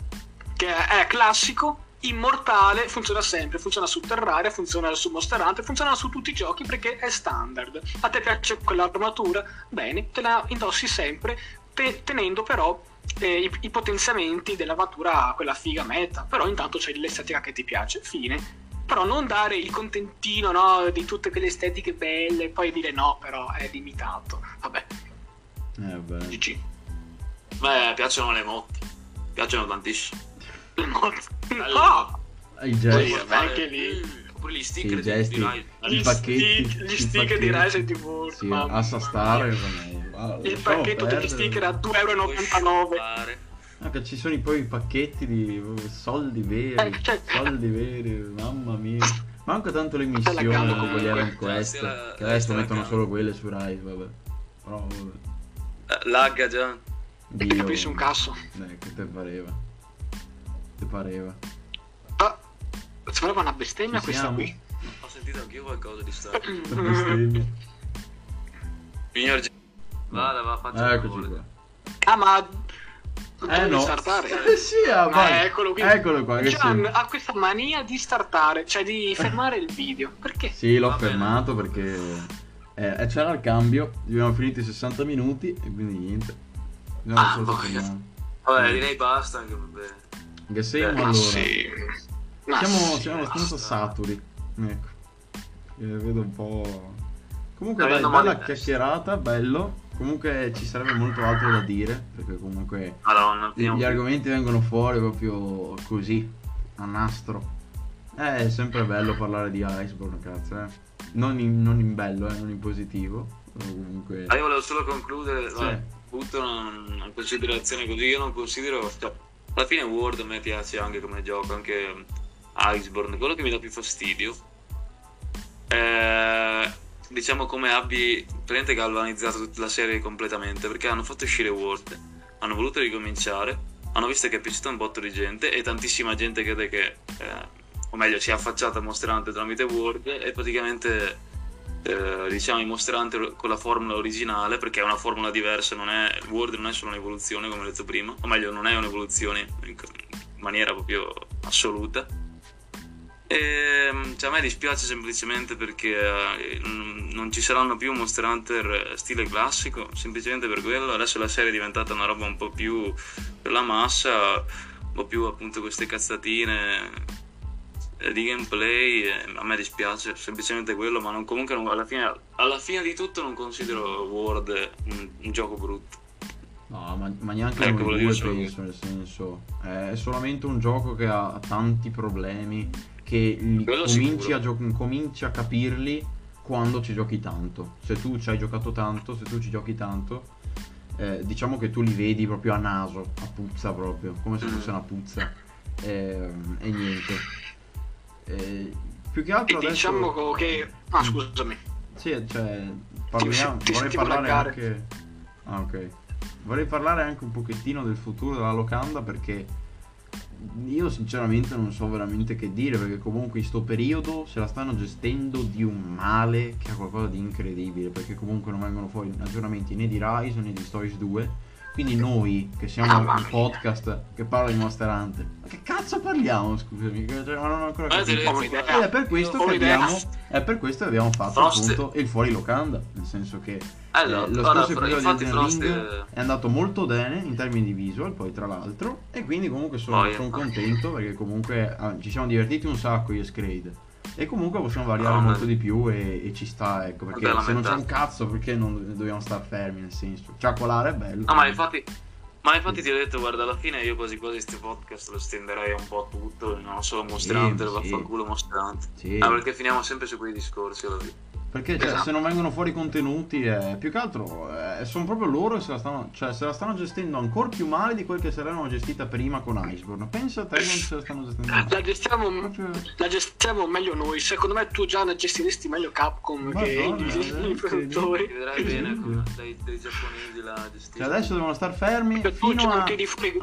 Che è classico, immortale, funziona sempre, funziona su Terraria, funziona su Monster Hunter, funziona su tutti i giochi perché è standard. A te piace quell'armatura? Bene, te la indossi sempre, te- tenendo però eh, i-, i, potenziamenti dell'armatura quella figa meta, però intanto c'è l'estetica che ti piace, fine però non dare il contentino no, di tutte quelle estetiche belle e poi dire no, però è limitato. Vabbè. Eh, beh. GG. Beh, piacciono le motte. Piacciono tantissimo. Le motte. No! I gesti. anche lì. Oppure gli sticker i gesti, di, di I pacchetti. Gli sticker di Resident Evil. Sì, Assa Star. Il pacchetto degli sticker a 2,99 euro. Ah, che ci sono poi i pacchetti di soldi veri, eh, cioè, soldi veri, mamma mia. Manca tanto le missioni con quegli errand quest, che adesso mettono solo quelle su Rise, vabbè. Però vabbè. Eh, lagga già. Dio. E capisci un cazzo. Eh, che te pareva. Te pareva. Ah, sembrava una bestemmia Ci questa siamo? qui. Ho sentito anch'io qualcosa di strano. [LAUGHS] bestemmia. Signor G... Vada, va, faccia Eccoci qua. Ah, ma eh no. startare. Eh, sì, ah, ah, eccolo, qui. eccolo qua. Sì. ha questa mania di startare, cioè di fermare il video. Perché? Sì, l'ho Va fermato bene. perché eh, c'era il cambio. Abbiamo finito i 60 minuti e quindi niente. Ah, vabbè, direi basta. Anche, vabbè. Che eh, allora? Sì. siamo, sì, siamo abbastanza saturi. Ecco. Eh, vedo un po'. Comunque, dai, bella chiacchierata, bello. Comunque ci sarebbe molto altro da dire, perché comunque Madonna, gli, gli argomenti vengono fuori proprio così, a nastro. Eh, è sempre bello parlare di Iceborne, cazzo, eh. Non in, non in bello, eh, non in positivo. Comunque... Ah, io volevo solo concludere, sì. vabbè, butto una, una, considerazione così, io non considero... Cioè, alla fine World a me piace anche come gioco, anche Iceborne. Quello che mi dà più fastidio è diciamo come abbi praticamente galvanizzato tutta la serie completamente perché hanno fatto uscire World, hanno voluto ricominciare, hanno visto che è piaciuto un botto di gente e tantissima gente crede che, eh, o meglio, si è affacciata a Monster tramite World e praticamente eh, diciamo i Monster con la formula originale perché è una formula diversa, non è, World non è solo un'evoluzione come ho detto prima, o meglio non è un'evoluzione in maniera proprio assoluta e, ehm, cioè, a me dispiace semplicemente perché eh, non ci saranno più Monster Hunter stile classico, semplicemente per quello. Adesso la serie è diventata una roba un po' più per la massa, un po' più appunto queste cazzatine eh, di gameplay. a me dispiace semplicemente quello, ma non, comunque non, alla, fine, alla, fine, di tutto non considero World un, un gioco brutto. No, ma, ma neanche ecco, due penso, nel senso, è solamente un gioco che ha tanti problemi che cominci a, gio- cominci a, capirli quando ci giochi tanto. Se tu ci hai giocato tanto, se tu ci giochi tanto, eh, diciamo che tu li vedi proprio a naso, a puzza proprio, come se mm. fosse una puzza. Eh, e niente. Eh, più che altro adesso... diciamo che... Ah, scusami. Sì, cioè, parliamo, ti, ti vorrei parlare laggare. anche... Ah, ok. Vorrei parlare anche un pochettino del futuro della locanda perché io sinceramente non so veramente che dire perché comunque in sto periodo se la stanno gestendo di un male che ha qualcosa di incredibile perché comunque non vengono fuori aggiornamenti né di Rise né di Stories 2 quindi noi che siamo Ah, un podcast che parla di Monster Hunter. Ma che cazzo parliamo scusami? Cioè, ma non ho ancora capito. Ho ed è per questo che abbiamo è per questo che abbiamo fatto Frost- appunto il fuori locanda. Nel senso che Allora, eh, lo scorso episodio infatti di Frost Elden Ring è andato molto bene in termini di visual poi tra l'altro. E quindi comunque sono, Poi, sono eh. contento perché comunque ah, ci siamo divertiti un sacco io e Scrade e comunque possiamo variare No, ma- molto di più e, e ci sta ecco perché Vabbè, se non c'è un cazzo perché non dobbiamo star fermi nel senso ciaccolare è bello No, ma infatti, ma infatti ti ho detto, guarda, alla fine io quasi quasi questi podcast lo stenderei un po' a tutto, non solo Monster Sì, sì. vaffanculo Monster Hunter. sì. Ah, perché finiamo sempre su quei discorsi alla fine. Perché cioè, Esatto. se non vengono fuori contenuti, eh, più che altro eh, sono proprio loro che se la, stanno, cioè, se la stanno gestendo ancora più male di quel che se l'erano gestita prima con Iceborne. Pensa a te quando se la stanno gestendo male. La gestiamo, Proprio- la gestiamo meglio noi. Secondo me tu già la gestiresti meglio Capcom che Madonna, i, eh, i produttori. Vedrai bene con dei, dei giapponesi la Cioè, gestiscono. adesso devono star fermi Perché tu fino non a,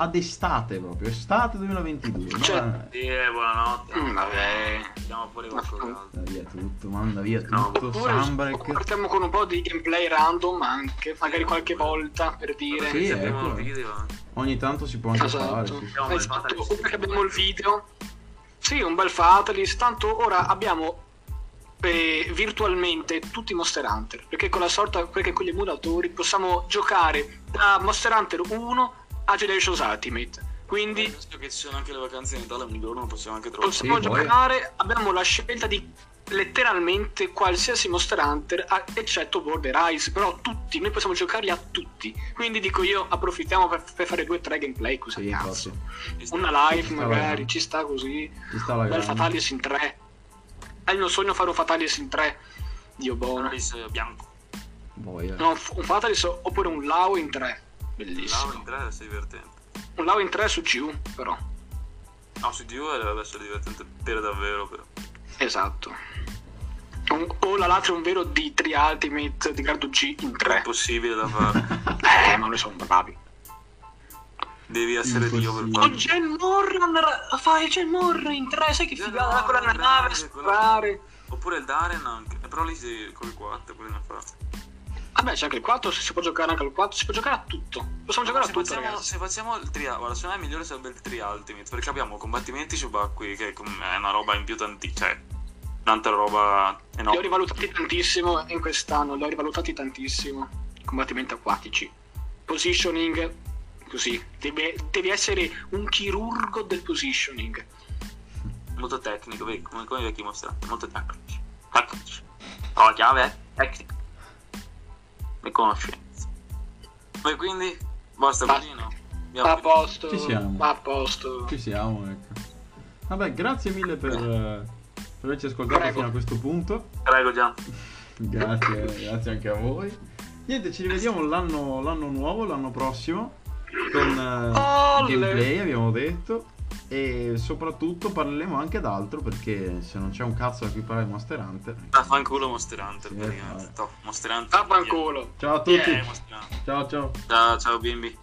ad estate proprio, estate 2022. Cioè- Ma- Sì, eh, buonanotte. Mm, vabbè. Andiamo fuori qualcos'altro. Manda via tutto, manda via No, tutto, Oppure Sunbreak. partiamo con un po' di gameplay random anche, magari qualche volta per dire. Sì, ecco. video. eh. Ogni tanto si può anche fare. Esatto. sì, sì. Abbiamo il Esatto, Fatalist. oppure abbiamo il video. Sì, un bel Fatalist. Tanto ora abbiamo eh, virtualmente tutti i Monster Hunter. Perché con la sorta, perché con gli emulatori possiamo giocare da Monster Hunter 1 a Generations Ultimate. Quindi Visto che ci sono anche le vacanze di Natale, un giorno possiamo anche trovare. possiamo Sì, poi- giocare, abbiamo la scelta di letteralmente qualsiasi Monster Hunter eccetto Border Rise però tutti, noi possiamo giocarli a tutti. Quindi dico io approfittiamo per, per fare due o tre gameplay così Sì, cazzo. una live magari la- ci sta così. Ci sta la un bel. Fatalis in 3 è il mio sogno fare un Fatalis in 3 Dio buono Analysis bianco. Boia. no, un Fatalis oppure un Lao in 3 Lao bellissimo in 3 sei divertente. un Lao in 3 su GU però. No, su Dio deve essere divertente per davvero, però. esatto Un- o la l'altro è un vero D3 Ultimate di grado G in È 3 impossibile da fare. [LAUGHS] Eh, ma noi siamo bravi. Devi essere Dio per Impossibile. Oh, farlo. Gen Morran, ra- fai Gen Morran in tre, sai che figata con la nave sparare. Oppure il Darren anche. Eh, Però lì si con il 4, quello ne fa. Vabbè, c'è anche il 4, si può giocare anche al 4, si può giocare a tutto. Possiamo giocare a se, tutto, facciamo, ragazzi. se facciamo il tri guarda, secondo me il migliore sarebbe il tri ultimate perché abbiamo combattimenti subacquei che è una roba in più tanti, cioè tanta roba Li ho enorme. rivalutati tantissimo in quest'anno, li ho rivalutati tantissimo. Combattimenti acquatici. Positioning, così. Devi, devi essere un chirurgo del positioning. Molto tecnico, vedi, come, come i vecchi mostrati, molto tecnici. Tecnici. Oh, chiave è tecnica. E conoscenza. E quindi, basta così, no? Abbiamo a posto. Ci siamo. Va a posto. Ci siamo, ecco. Vabbè, grazie mille per, eh, per averci ascoltato Prego. fino a questo punto. Prego, Gian. Grazie, grazie anche a voi. Niente, ci rivediamo l'anno, l'anno nuovo, l'anno prossimo, con eh, Olle. gameplay, abbiamo detto. E soprattutto parleremo anche d'altro perché se non c'è un cazzo da cui parlare di Monster Hunter. Vaffanculo Monster Hunter, Sì, praticamente. Top, Monster Hunter. Vaffanculo. Ciao a tutti. Yeah. Ciao ciao. Ciao, ciao bimbi.